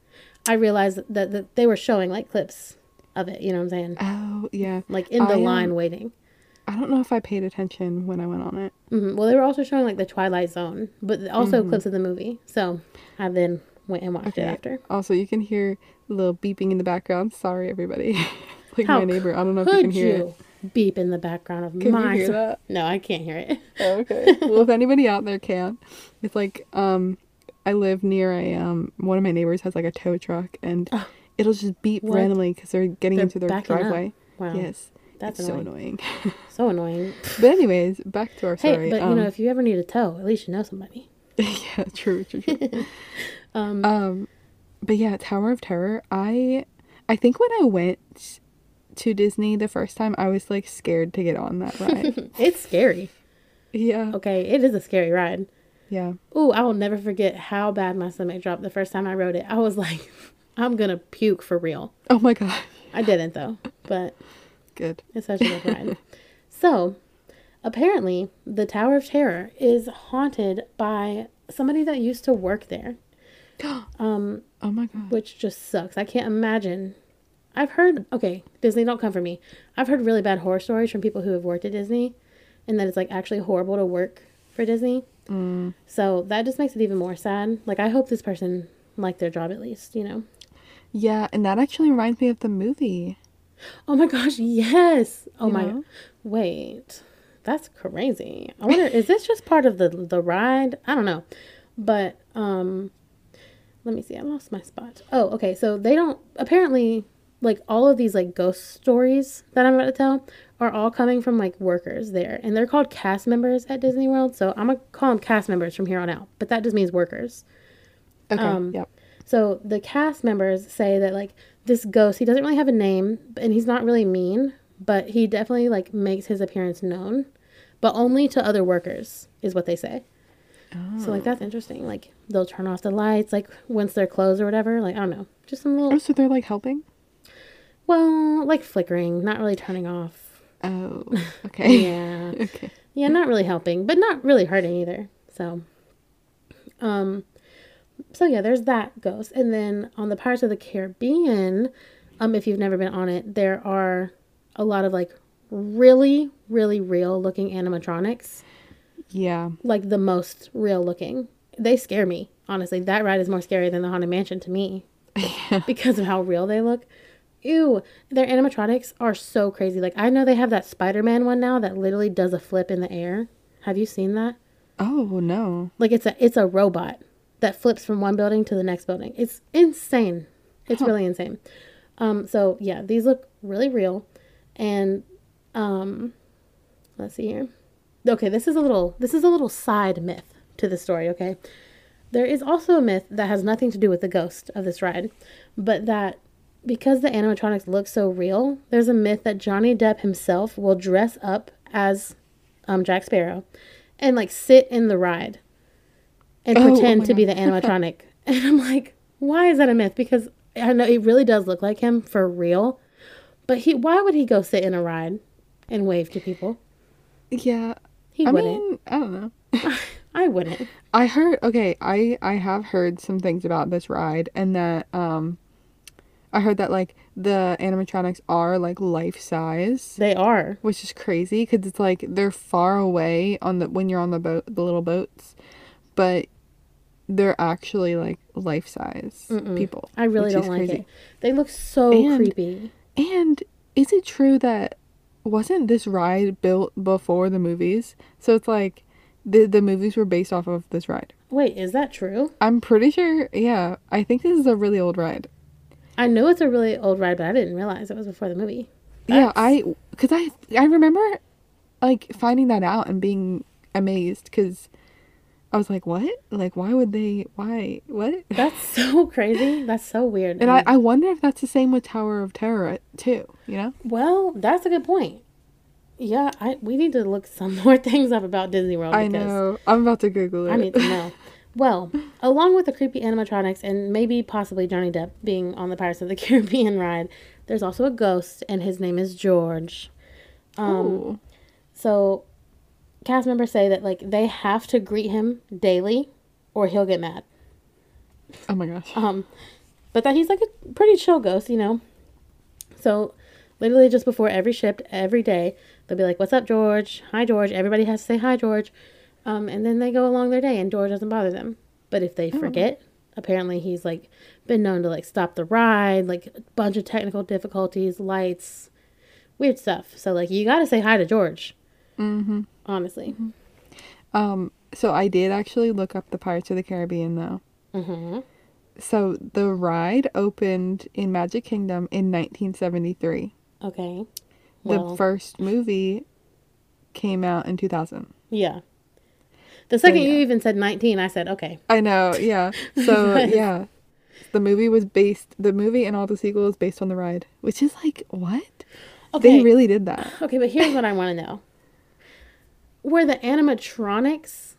I realized that, that they were showing like clips of it. You know what I'm saying? Oh yeah. Like in the I, um, line waiting. I don't know if I paid attention when I went on it. hmm Well, they were also showing like the Twilight Zone, but also Mm-hmm. clips of the movie. So I then went and watched it after. Also, you can hear a little beeping in the background. Sorry, everybody. like How my neighbor. I don't know if you can hear you beep in the background of Can you my? hear that? No, I can't hear it. it. Oh, okay. well, if anybody out there can, it's like um, I live near a um, one of my neighbors has like a tow truck, and it'll just beep What? randomly because they're getting They're into their backing up. driveway. Wow, Yes. that's annoying. so annoying. So annoying. but anyways, back to our story. Hey, but you um, know, if you ever need a tow, at least you know somebody. yeah, true, true, true. Um, um, but yeah, Tower of Terror. I, I think when I went to Disney the first time, I was like scared to get on that ride. it's scary. yeah, Okay, it is a scary ride. yeah. Ooh, I will never forget how bad my stomach dropped the first time I rode it. I was like, I'm gonna puke for real. Oh my god, I didn't though, but good. it's such a good ride. So, apparently, the Tower of Terror is haunted by somebody that used to work there, Oh my god. which just sucks. I can't imagine. I've heard, okay, Disney, don't come for me. I've heard really bad horror stories from people who have worked at Disney and that it's like actually horrible to work for Disney. So that just makes it even more sad. Like, I hope this person liked their job at least, you know? Yeah, and that actually reminds me of the movie. Oh my gosh, yes. Oh You my, know? wait, that's crazy. I wonder, is this just part of the the ride? I don't know, but um, let me see. I lost my spot. Oh, okay. So they don't apparently like all of these like ghost stories that I'm about to tell are all coming from like workers there, and they're called cast members at Disney World. So I'm gonna call them cast members from here on out, but that just means workers. Okay. Um, yep. So the cast members say that like this ghost, he doesn't really have a name, and he's not really mean, but he definitely like makes his appearance known, but only to other workers is what they say. So like that's interesting. Like they'll turn off the lights like once they're closed or whatever. Like I don't know, just some little. Oh, so they're like helping? well, like flickering, not really turning off. Oh, okay. Yeah. okay. Yeah, not really helping, but not really hurting either. So, um, so yeah, there's that ghost, and then on the Pirates of the Caribbean, um, if you've never been on it, there are a lot of like really, really real looking animatronics, Yeah. like the most real looking. They scare me honestly. That ride is more scary than the Haunted Mansion to me because of how real they look. Ew, their animatronics are so crazy. Like I know they have that Spider-Man one now that literally does a flip in the air. Have you seen that? Oh no. Like it's a it's a robot that flips from one building to the next building. It's insane. It's Huh. really insane. Um so yeah, these look really real and um let's see here. Okay, this is a little this is a little side myth to the story, okay? There is also a myth that has nothing to do with the ghost of this ride, but that because the animatronics look so real, there's a myth that Johnny Depp himself will dress up as um, Jack Sparrow and like sit in the ride and Oh, oh pretend my to be the animatronic. and I'm like, why is that a myth? Because I know it really does look like him for real, but he why would he go sit in a ride and wave to people? Yeah. He I wouldn't. mean, I don't know. I wouldn't. I heard okay, I I have heard some things about this ride and that um I heard that like the animatronics are like life size, They are. which is crazy cuz it's like they're far away on the when you're on the boat, the little boats, but they're actually like life size Mm-mm. people. I really don't like crazy. it. They look so And- creepy. And is it true that wasn't this ride built before the movies? So it's like the the movies were based off of this ride. Wait, is that true? I'm pretty sure. Yeah, I think this is a really old ride. I know it's a really old ride, but I didn't realize it was before the movie. Yeah, I because I I remember like finding that out and being amazed because I was like, what? Like, why would they? Why? What? That's so crazy. That's so weird. And I I wonder if that's the same with Tower of Terror too. You know? well, that's a good point. Yeah, I we need to look some more things up about Disney World. I know. I'm about to Google it. I need to know. Well, along with the creepy animatronics and maybe possibly Johnny Depp being on the Pirates of the Caribbean ride, there's also a ghost, and his name is George. Um, Ooh. so cast members say that like they have to greet him daily, or he'll get mad. Oh my gosh. Um, but that he's like a pretty chill ghost, you know. So, literally, just before every shift, every day, they'll be like, "What's up, George? Hi, George." Everybody has to say hi, George. Um, and then they go along their day, and George doesn't bother them. But if they forget, apparently he's like been known to like stop the ride, like a bunch of technical difficulties, lights, weird stuff. So like you got to say hi to George. Mm-hmm. Honestly. Um. So I did actually look up the Pirates of the Caribbean though. Mm-hmm. So the ride opened in Magic Kingdom in 1973. Okay. The first movie came out in 2000. yeah. The second you yeah. even said 19, I said, okay. I know, yeah. So yeah, the movie was based. The movie and all the sequels based on the ride, which is like what Okay. they really did that. Okay, but here's what I want to know. Were the animatronics?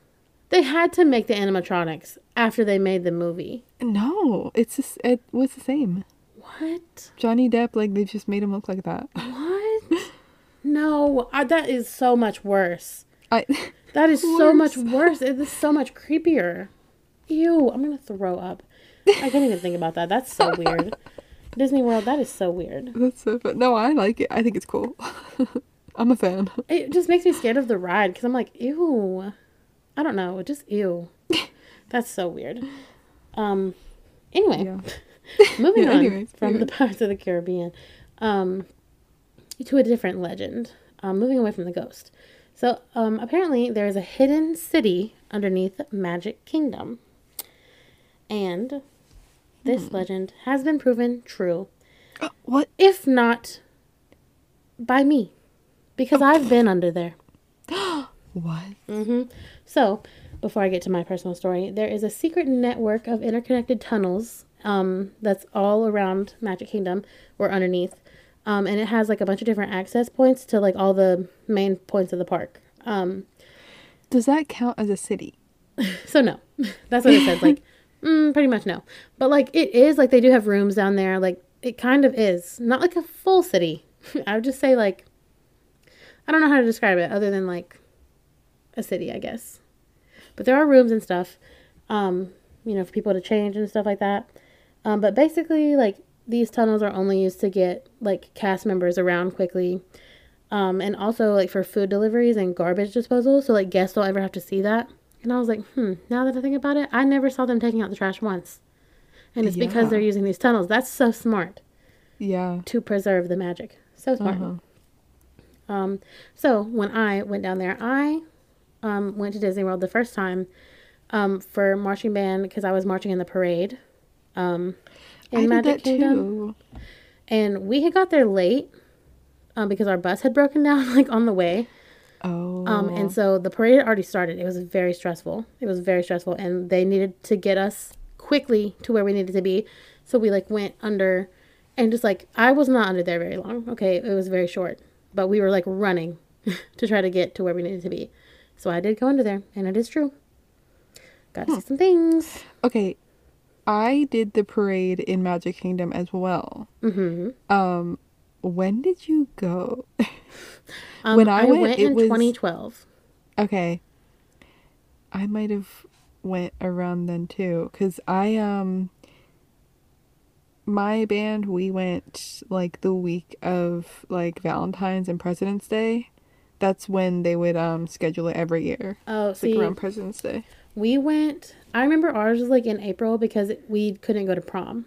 They had to make the animatronics after they made the movie. No, it's just, it was the same. What? Johnny Depp, like they just made him look like that. What? no, I, that is so much worse. I That is so much Worse. worse. It is so much creepier. Ew, I'm gonna throw up. I can't even think about that. That's so weird. Disney World, that is so weird. that's so fun. No, I like it. I think it's cool. I'm a fan. It just makes me scared of the ride because I'm like, ew. I don't know, just ew. That's so weird. Um. Anyway, Yeah. moving Yeah, on anyways, from the anyways. Pirates of the Caribbean, um, to a different legend. Um, moving away from the ghost. So, um, apparently there is a hidden city underneath Magic Kingdom, and this Hmm. legend has been proven true. What? if not by me, because I've been under there. What? hmm So, before I get to my personal story, there is a secret network of interconnected tunnels um, that's all around Magic Kingdom or underneath. Um, and it has like a bunch of different access points to like all the main points of the park. Um, Does that count as a city? so, no, that's what it says. Like, mm, pretty much no. But like, it is like they do have rooms down there. Like, it kind of is. Not like a full city. I would just say like, I don't know how to describe it other than like a city, I guess. But there are rooms and stuff, um, you know, for people to change and stuff like that. Um, but basically, like these tunnels are only used to get like cast members around quickly, um, and also like for food deliveries and garbage disposal. So like guests don't ever have to see that. And I was like, hmm. Now that I think about it, I never saw them taking out the trash once, and it's because they're using these tunnels. That's so smart Yeah. to preserve the magic. So smart. Uh-huh. Um, so when I went down there, I um, went to Disney World the first time um, for marching band because I was marching in the parade um, in I Magic that Kingdom, too. and we had got there late um, because our bus had broken down like on the way. Oh. Um, and so the parade had already started. It was very stressful. It was very stressful, and they needed to get us quickly to where we needed to be. So we like went under, and just like I was not under there very long. Okay, it was very short, but we were like running to try to get to where we needed to be. So I did go under there, and it is true. Got to see some things. okay. I did the parade in Magic Kingdom as well. hmm Um, when did you go? Um, When I I, went, went, in was- 2012. Okay. I might have went around then too cuz I um my band we went like the week of like Valentine's and President's Day. That's when they would um schedule it every year. Oh, It's like see, around President's Day. we went. I remember ours was like in April because we couldn't go to prom.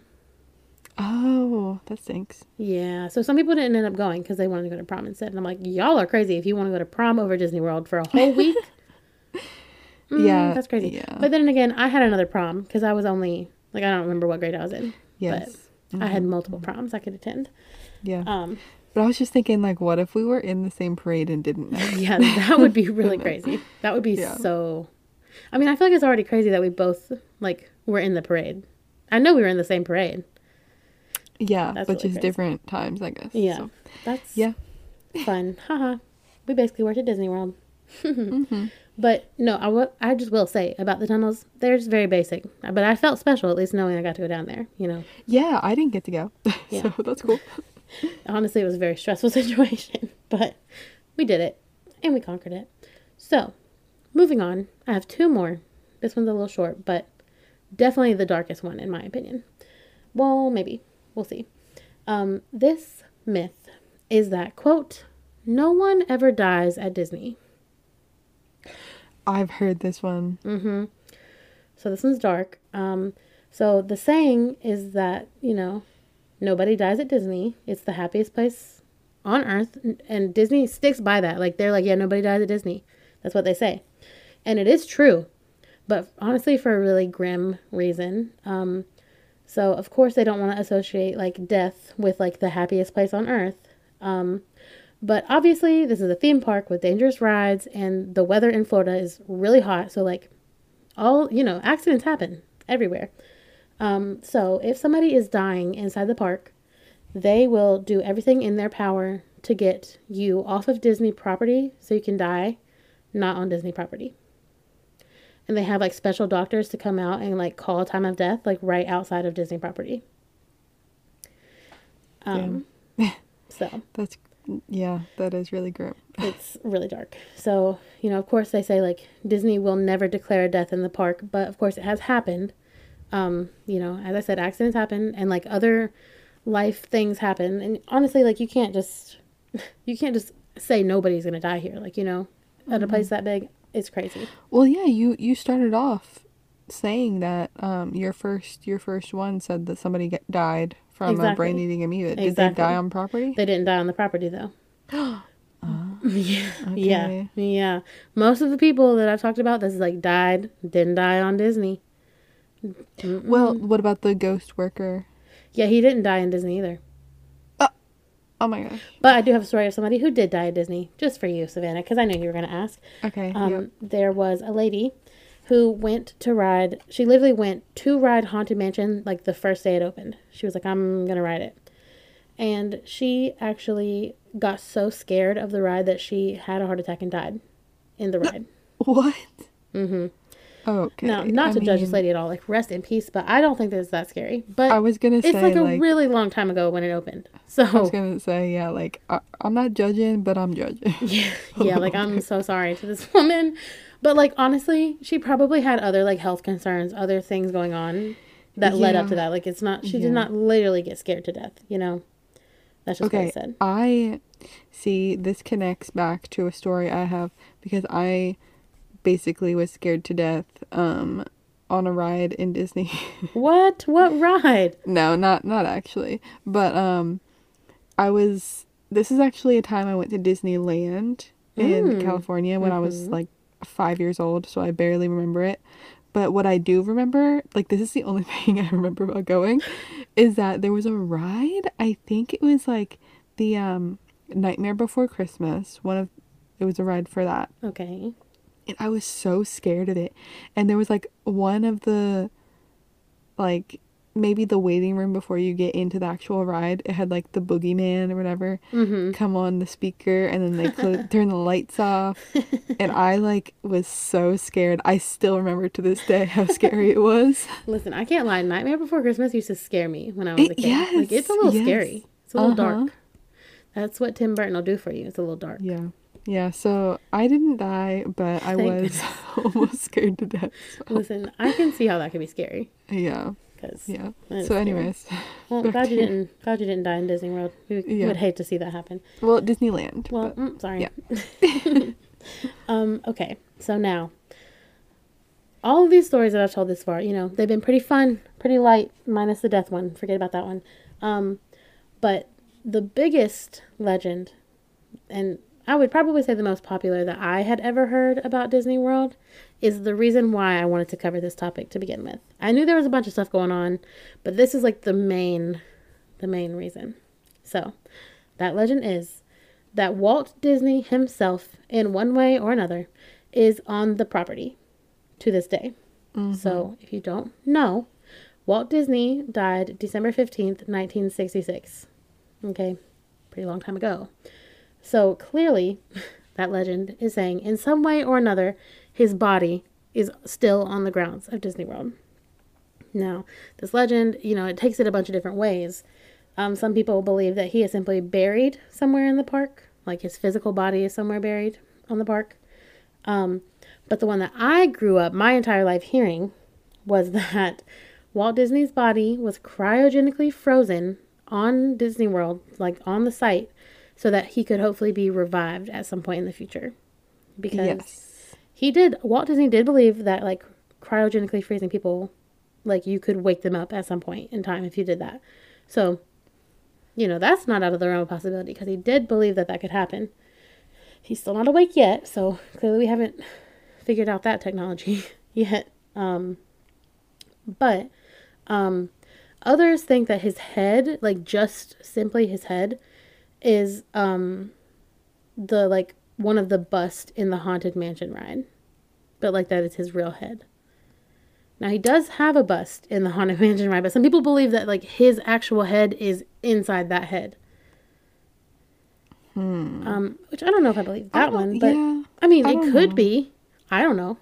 Oh, that stinks. Yeah, so some people didn't end up going because they wanted to go to prom instead. And I'm like, y'all are crazy if you want to go to prom over Disney World for a whole week. Mm, Yeah, that's crazy. yeah. But then again, I had another prom because I was only like I don't remember what grade I was in. Yes. I had multiple proms I could attend. Yeah. Um, But I was just thinking like what if we were in the same parade and didn't know? yeah, that would be really crazy. That would be Yeah. so. I mean, I feel like it's already crazy that we both like were in the parade. I know we were in the same parade. Yeah, That's but really just crazy. different times, I guess. Yeah, So, that's yeah. fun. Haha. we basically worked at Disney World. Mm-hmm. But no, I I just will say about the tunnels, they're just very basic. But I felt special at least knowing I got to go down there. You know, Yeah, I didn't get to go. Yeah. so that's cool. honestly, it was a very stressful situation, but we did it and we conquered it. So, moving on, I have two more. This one's a little short, but definitely the darkest one in my opinion. Well, maybe we'll see. Um, this myth is that quote, "No one ever dies at Disney." I've heard this one. Mm-hmm. So this one's dark. Um, so the saying is that you know nobody dies at Disney. It's the happiest place on earth, and- Disney sticks by that. Like they're like, yeah, nobody dies at Disney. That's what they say, and it is true. But honestly, for a really grim reason. Um, so of course they don't want to associate like death with like the happiest place on earth. Um, but obviously this is a theme park with dangerous rides, and the weather in Florida is really hot. So like all you know accidents happen everywhere. Um, so if somebody is dying inside the park they will do everything in their power to get you off of disney property so you can die not on disney property. And they have like special doctors to come out and like call a time of death like right outside of disney property. Um, so. That's yeah, that is really grim. it's really dark. So, you know, of course they say like Disney will never declare a death in the park, but of course it has happened. Um, you know, as I said, accidents happen and like other life things happen. And honestly, like you can't just you can't just say nobody's gonna die here. Like, you know, at a place that big, it's crazy. Well, yeah, you you started off saying that um your first your first one said that somebody get, died from a brain eating amoeba. Did Exactly. they die on property? They didn't die on the property though. Oh. Yeah. Yeah. Okay. Yeah. Most of the people that I've talked about that's like died didn't die on Disney. Well, what about the ghost worker? Yeah, he didn't die in Disney either. Oh my gosh. But I do have a story of somebody who did die at Disney, just for you, Savannah, because I knew you were going to ask. Okay. Um, yep. There was a lady who went to ride. She literally went to ride Haunted Mansion like the first day it opened. She was like, "I'm gonna ride it," and she actually got so scared of the ride that she had a heart attack and died in the ride. What? Mm-hmm. Okay. Now, not I to judge this lady at all. Like, rest in peace. But I don't think that it's that scary. But I was gonna say it's like a like really long time ago when it opened. So I was gonna say yeah, like I, I'm not judging, but I'm judging. yeah, yeah. Like I'm so sorry to this woman, but like honestly, she probably had other like health concerns, other things going on that led up to that. Like it's not. She Yeah. did not literally get scared to death. You know. That's just what I Okay, said. I see this connects back to a story I have because I basically was scared to death um on a ride in Disney. What? What ride? no, not not actually. But um I was this is actually a time I went to Disneyland in Mm. California when I was Mhm. like 5 years old, so I barely remember it. But what I do remember, like this is the only thing I remember about going, is that there was a ride. I think it was like the um Nightmare Before Christmas. One of it was a ride for that. Okay. And I was so scared of it. And there was like one of the like maybe the waiting room before you get into the actual ride. It had like the boogeyman or whatever Mm-hmm. come on the speaker and then they clo- turn the lights off. And I like was so scared. I still remember to this day how scary it was. Listen, I can't lie. Nightmare Before Christmas used to scare me when I was a It- kid. like it's a little yes, scary. It's a little Uh-huh. dark. That's what Tim Burton will do for you. It's a little dark. Yeah. Yeah, so I didn't die, but I Thank was almost scared to death. so- Listen, I can see how that could be scary. Yeah, Because yeah. So, anyways, well, glad you didn't. Glad you didn't die in Disney World. We Yeah. would hate to see that happen. well, Disneyland. Well, mm, sorry. yeah. um. Okay. So now, all of these stories that I've told this far, you know, they've been pretty fun, pretty light, minus the death one. Forget about that one. Um, but the biggest legend, and I would probably say the most popular that I had ever heard about Disney World, is the reason why I wanted to cover this topic to begin with. I knew there was a bunch of stuff going on, but this is like the main, the main reason. So, that legend is that Walt Disney himself, in one way or another, is on the property to this day. Mm-hmm. So, if you don't know, Walt Disney died December 15th, 1966. Okay, pretty long time ago. So, clearly, that legend is saying in some way or another, his body is still on the grounds of Disney World. Now, this legend, you know, it takes it a bunch of different ways. Um, some people believe that he is simply buried somewhere in the park, like his physical body is somewhere buried on the park. Um, but the one that I grew up my entire life hearing was that Walt Disney's body was cryogenically frozen on Disney World, like on the site, so that he could hopefully be revived at some point in the future. Because yes. He did, Walt Disney did believe that like cryogenically freezing people, like you could wake them up at some point in time if you did that. So, you know, that's not out of the realm of possibility because he did believe that that could happen. He's still not awake yet, so clearly we haven't figured out that technology yet. Um, but um, others think that his head, like just simply his head, is um, the like one of the bust in the haunted mansion ride, but like that is his real head. Now he does have a bust in the haunted mansion ride, but some people believe that like his actual head is inside that head. Hmm. Um, which I don't know if I believe that don't- one, but yeah, I mean, I it could know. be. I don't know.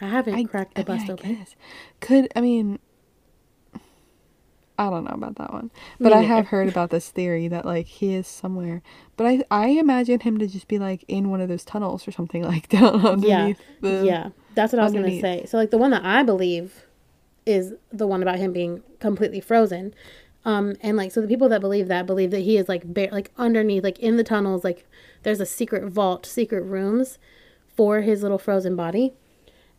I haven't I cracked the I mean, bust I open. guess. Could I mean? I don't know about that one, but I have heard about this theory that like he is somewhere. But I I imagine him to just be like in one of those tunnels or something like down underneath the. yeah, that's what I was gonna say. So like the one that I believe is the one about him being completely frozen. Um, and like so the people that believe that believe that he is like bare, like underneath, like in the tunnels, like there's a secret vault, secret rooms for his little frozen body.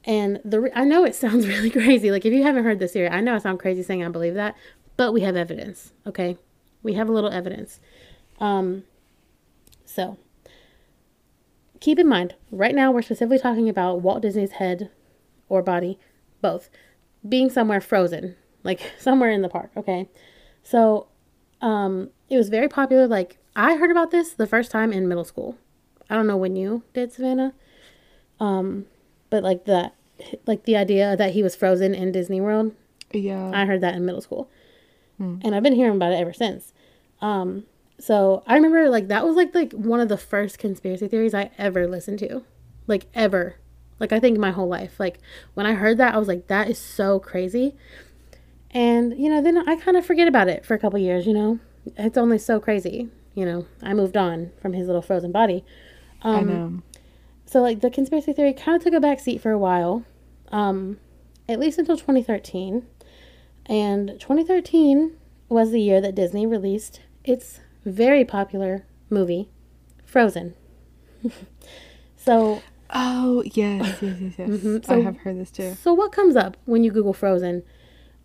And the re- I know it sounds really crazy. Like if you haven't heard this theory, I know I sound crazy saying I believe that, but we have evidence. Okay, we have a little evidence. Um, so keep in mind, right now we're specifically talking about Walt Disney's head or body, both, being somewhere frozen, like somewhere in the park, okay? So, um, it was very popular. Like, I heard about this the first time in middle school. I don't know when you did, Savannah. Um, but like that, like the idea that he was frozen in Disney World. Yeah. I heard that in middle school, and I've been hearing about it ever since. Um, so I remember like that was like like one of the first conspiracy theories I ever listened to, like ever, like I think my whole life. Like when I heard that, I was like, that is so crazy. And you know, then I kind of forget about it for a couple years. You know, it's only so crazy. You know, I moved on from his little frozen body. I Um, know. so like the conspiracy theory kind of took a back seat for a while, um, at least until 2013. And 2013 was the year that Disney released its very popular movie, Frozen. so Oh yes, yes, yes, yes. Mhm, I have heard this too. so what comes up when you Google Frozen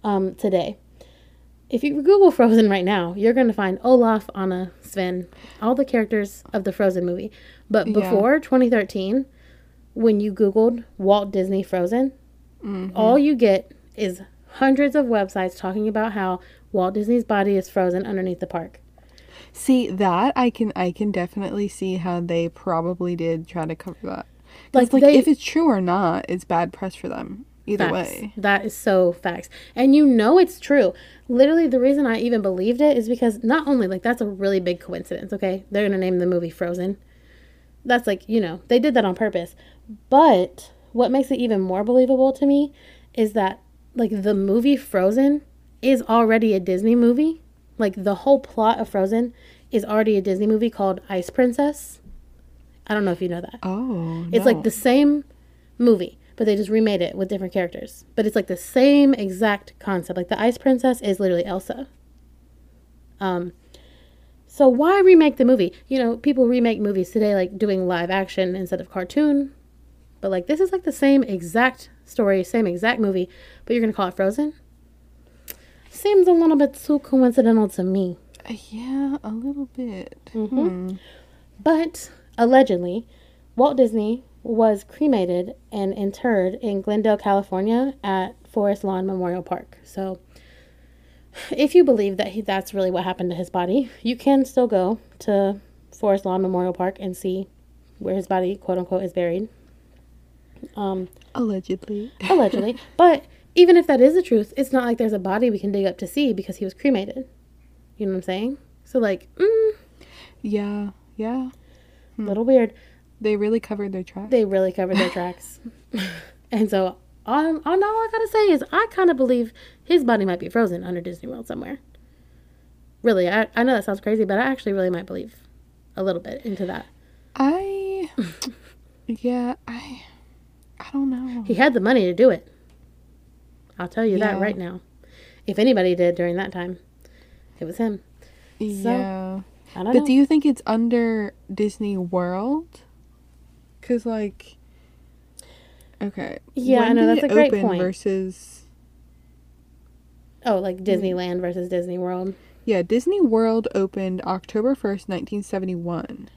um, today? If you Google Frozen right now, you're going to find Olaf, Anna, Sven, all the characters of the Frozen movie. But Yeah. before 2013, when you Googled Walt Disney Frozen, Mm-hmm. all you get is hundreds of websites talking about how Walt Disney's body is frozen underneath the park. See that I can I can definitely see how they probably did try to cover that. Like, Like, they- if it's true or not, it's bad press for them. Either Facts. way. That is so facts. And you know it's true. Literally, the reason I even believed it is because not only, like, that's a really big coincidence, okay? They're going to name the movie Frozen. That's like, you know, they did that on purpose. But what makes it even more believable to me is that, like, the movie Frozen is already a Disney movie. Like, the whole plot of Frozen is already a Disney movie called Ice Princess. I don't know if you know that. Oh. It's no. like the same movie, but they just remade it with different characters. But it's like the same exact concept. Like the Ice Princess is literally Elsa. Um so why remake the movie? You know, people remake movies today like doing live action instead of cartoon. But like this is like the same exact story, same exact movie, but you're going to call it Frozen? Seems a little bit too coincidental to me. Uh, yeah, a little bit. Mm-hmm. Hmm. But allegedly, Walt Disney was cremated and interred in Glendale, California at Forest Lawn Memorial Park. So, if you believe that he, that's really what happened to his body, you can still go to Forest Lawn Memorial Park and see where his body, quote unquote, is buried. Um, Allegedly. allegedly. but even if that is the truth, it's not like there's a body we can dig up to see because he was cremated. You know what I'm saying? So, like, mm, Yeah. Yeah. a little weird. They really covered their tracks. they really covered their tracks. and so all, all, all I gotta say is I kind of believe his body might be frozen under Disney World somewhere. Really, I, I know that sounds crazy, but I actually really might believe a little bit into that. I. yeah, I. Oh, don't know. He had the money to do it. I'll tell you that right now. If anybody did during that time, it was him. yeah. I don't But know. do you think it's under Disney World? Cause like, okay. Yeah, I know, that's a great open point. Versus oh, like Disneyland mm. versus Disney World. yeah, Disney World opened October first, nineteen seventy one.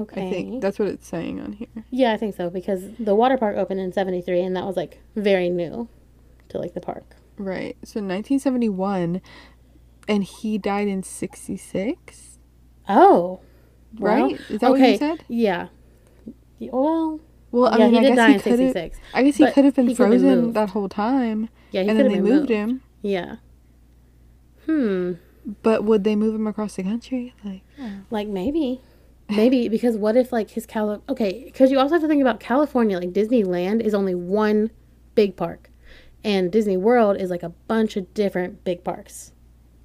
Okay. I think that's what it's saying on here. Yeah, I think so because the water park opened in 73 and that was like very new to like the park. Right. So nineteen seventy one, and he died in sixty six. Oh. well, Right? Is that what you said? Yeah. Well, Well, I yeah, mean, he I did guess die he in could have. 66. I guess he could have been could've been frozen that whole time, Yeah, he and then they moved moved. him. Yeah. Hmm. But would they move him across the country? Like, Like maybe. Maybe because what if like his Cali Okay, because you also have to think about California. Like Disneyland is only one big park, and Disney World is like a bunch of different big parks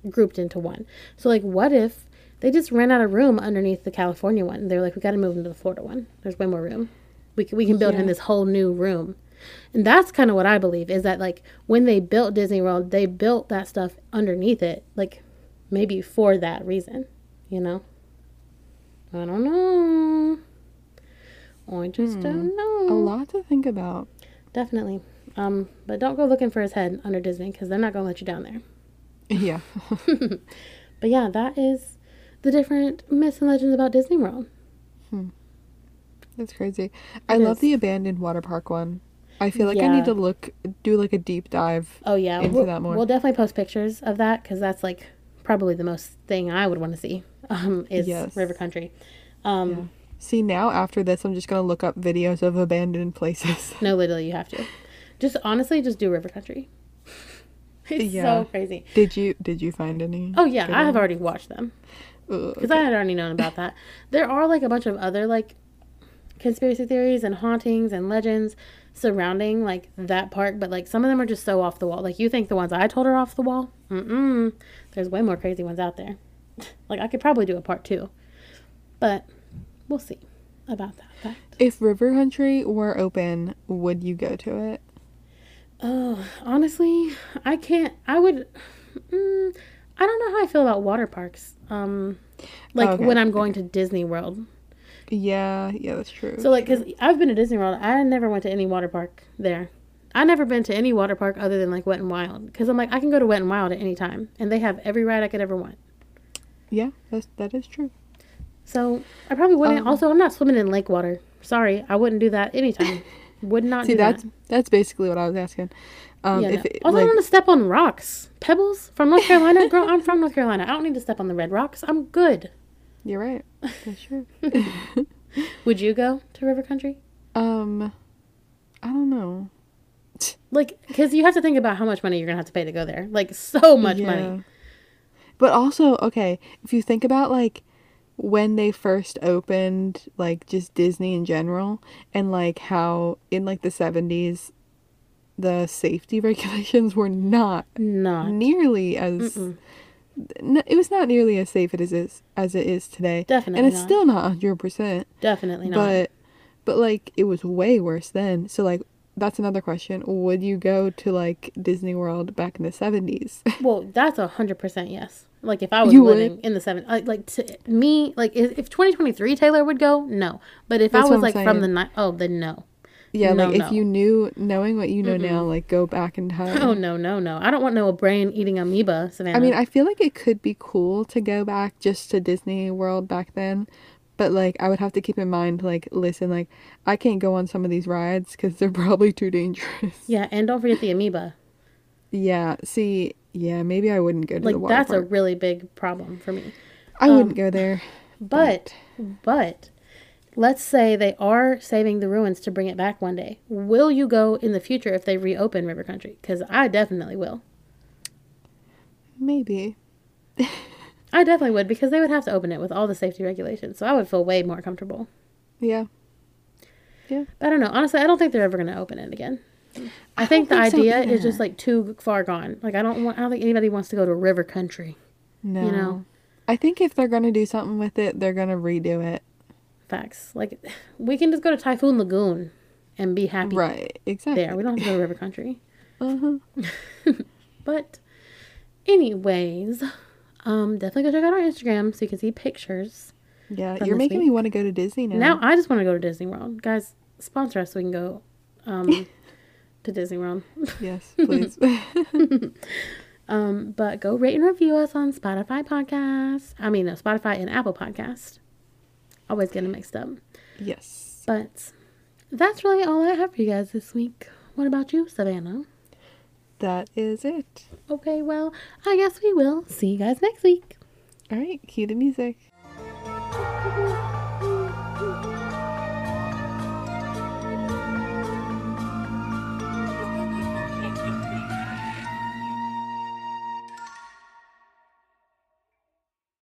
grouped into one. So like, what if they just ran out of room underneath the California one? They're like, we got to move into the Florida one. There's way more room. We can, we can build him Yeah. this whole new room. And that's kind of what I believe is that like when they built Disney World, they built that stuff underneath it, like maybe for that reason, you know. I don't know. I just don't know. a lot to think about. Definitely. Um, but don't go looking for his head under Disney because they're not gonna let you down there. Yeah. But yeah, that is the different myths and legends about Disney World. That's crazy. I It love the abandoned water park one. I feel like I need to look, do like a deep dive. Oh yeah, Into we'll, that more. we'll definitely post pictures of that because that's like probably the most thing I would want to see um, is Yes. River Country. Um, Yeah. See, now after this, I'm just gonna look up videos of abandoned places. No, literally, you have to. Just honestly, just do River Country. It's Yeah. so crazy. did you did you find any? Oh yeah, I have already watched them because I had already known about that. There are like a bunch of other like conspiracy theories and hauntings and legends surrounding like that park, but like some of them are just so off the wall. Like you think the ones I told are off the wall? Mm-mm. There's way more crazy ones out there. Like I could probably do a part two, but we'll see about that fact. If River Country were open, would you go to it? Oh, honestly, I can't. I would. Mm, I don't know how I feel about water parks. Um, like Okay, when I'm going to Disney World. Yeah, yeah, that's true. So like, cause I've been to Disney World, I never went to any water park there. I never been to any water park other than like Wet and Wild, cause I'm like I can go to Wet and Wild at any time, and they have every ride I could ever want. Yeah, that's that is true. So I probably wouldn't. Um, also, I'm not swimming in lake water. Sorry, I wouldn't do that anytime. Would not See, do that's that. that's basically what I was asking. Um, Yeah, if no. it, also, I like, don't want to step on rocks, pebbles from North Carolina. Girl, I'm from North Carolina. I don't need to step on the red rocks. I'm good. you're right. That's true. Would you go to River Country? um, I don't know. Like, because you have to think about how much money you're gonna have to pay to go there. Like, so much money. But also, okay, if you think about like when they first opened, like just Disney in general, and like how in like the 70s, the safety regulations were not Not nearly as. Mm-mm. n- It was not nearly as safe it is as, as it is today, definitely and it's not. still not hundred percent. definitely not. But, but like it was way worse then. So like that's another question. Would you go to like Disney World back in the seventies? well, that's a hundred percent yes. Like, if I was You would? living in the seven, like to me, like if, if 2023 Taylor would go, no. But if That's I was like from the saying. night, oh, then no. Yeah, No, like no. if you knew, knowing what you know now, like go back in time. Oh no, no, no. I don't want no brain eating amoeba, Savannah. I mean, I feel like it could be cool to go back just to Disney World back then, but like I would have to keep in mind, like, listen, like I can't go on some of these rides because they're probably too dangerous. yeah, and don't forget the amoeba. Yeah, see, yeah, maybe I wouldn't go to the Like water that's a really big problem for me. I um, wouldn't go there. But but let's say they are saving the ruins to bring it back one day. Will you go in the future if they reopen River Country? Because I definitely will. Maybe. I definitely would because they would have to open it with all the safety regulations. So I would feel way more comfortable. Yeah. But I don't know. Honestly, I don't think they're ever going to open it again. I, think the think so idea is just like too far gone. Like I don't want. I don't think anybody wants to go to River Country. No. You know. I think if they're gonna do something with it, they're gonna redo it. Facts. Like we can just go to Typhoon Lagoon and be happy Right. Exactly. there. We don't have to go to River Country. Uh-huh. But, anyways, um, definitely go check out our Instagram so you can see pictures. Yeah, you're making me want to go to Disney now. Now I just want to go to Disney World, guys. Sponsor us so we can go um, to Disney World. Yes, please. Um, but go rate and review us on Spotify podcast. I mean, no, Spotify and Apple Podcast. Always get them mixed up. yes. But that's really all I have for you guys this week. What about you, Savannah? that is it. Okay, well, I guess we will see you guys next week. All right, cue the music.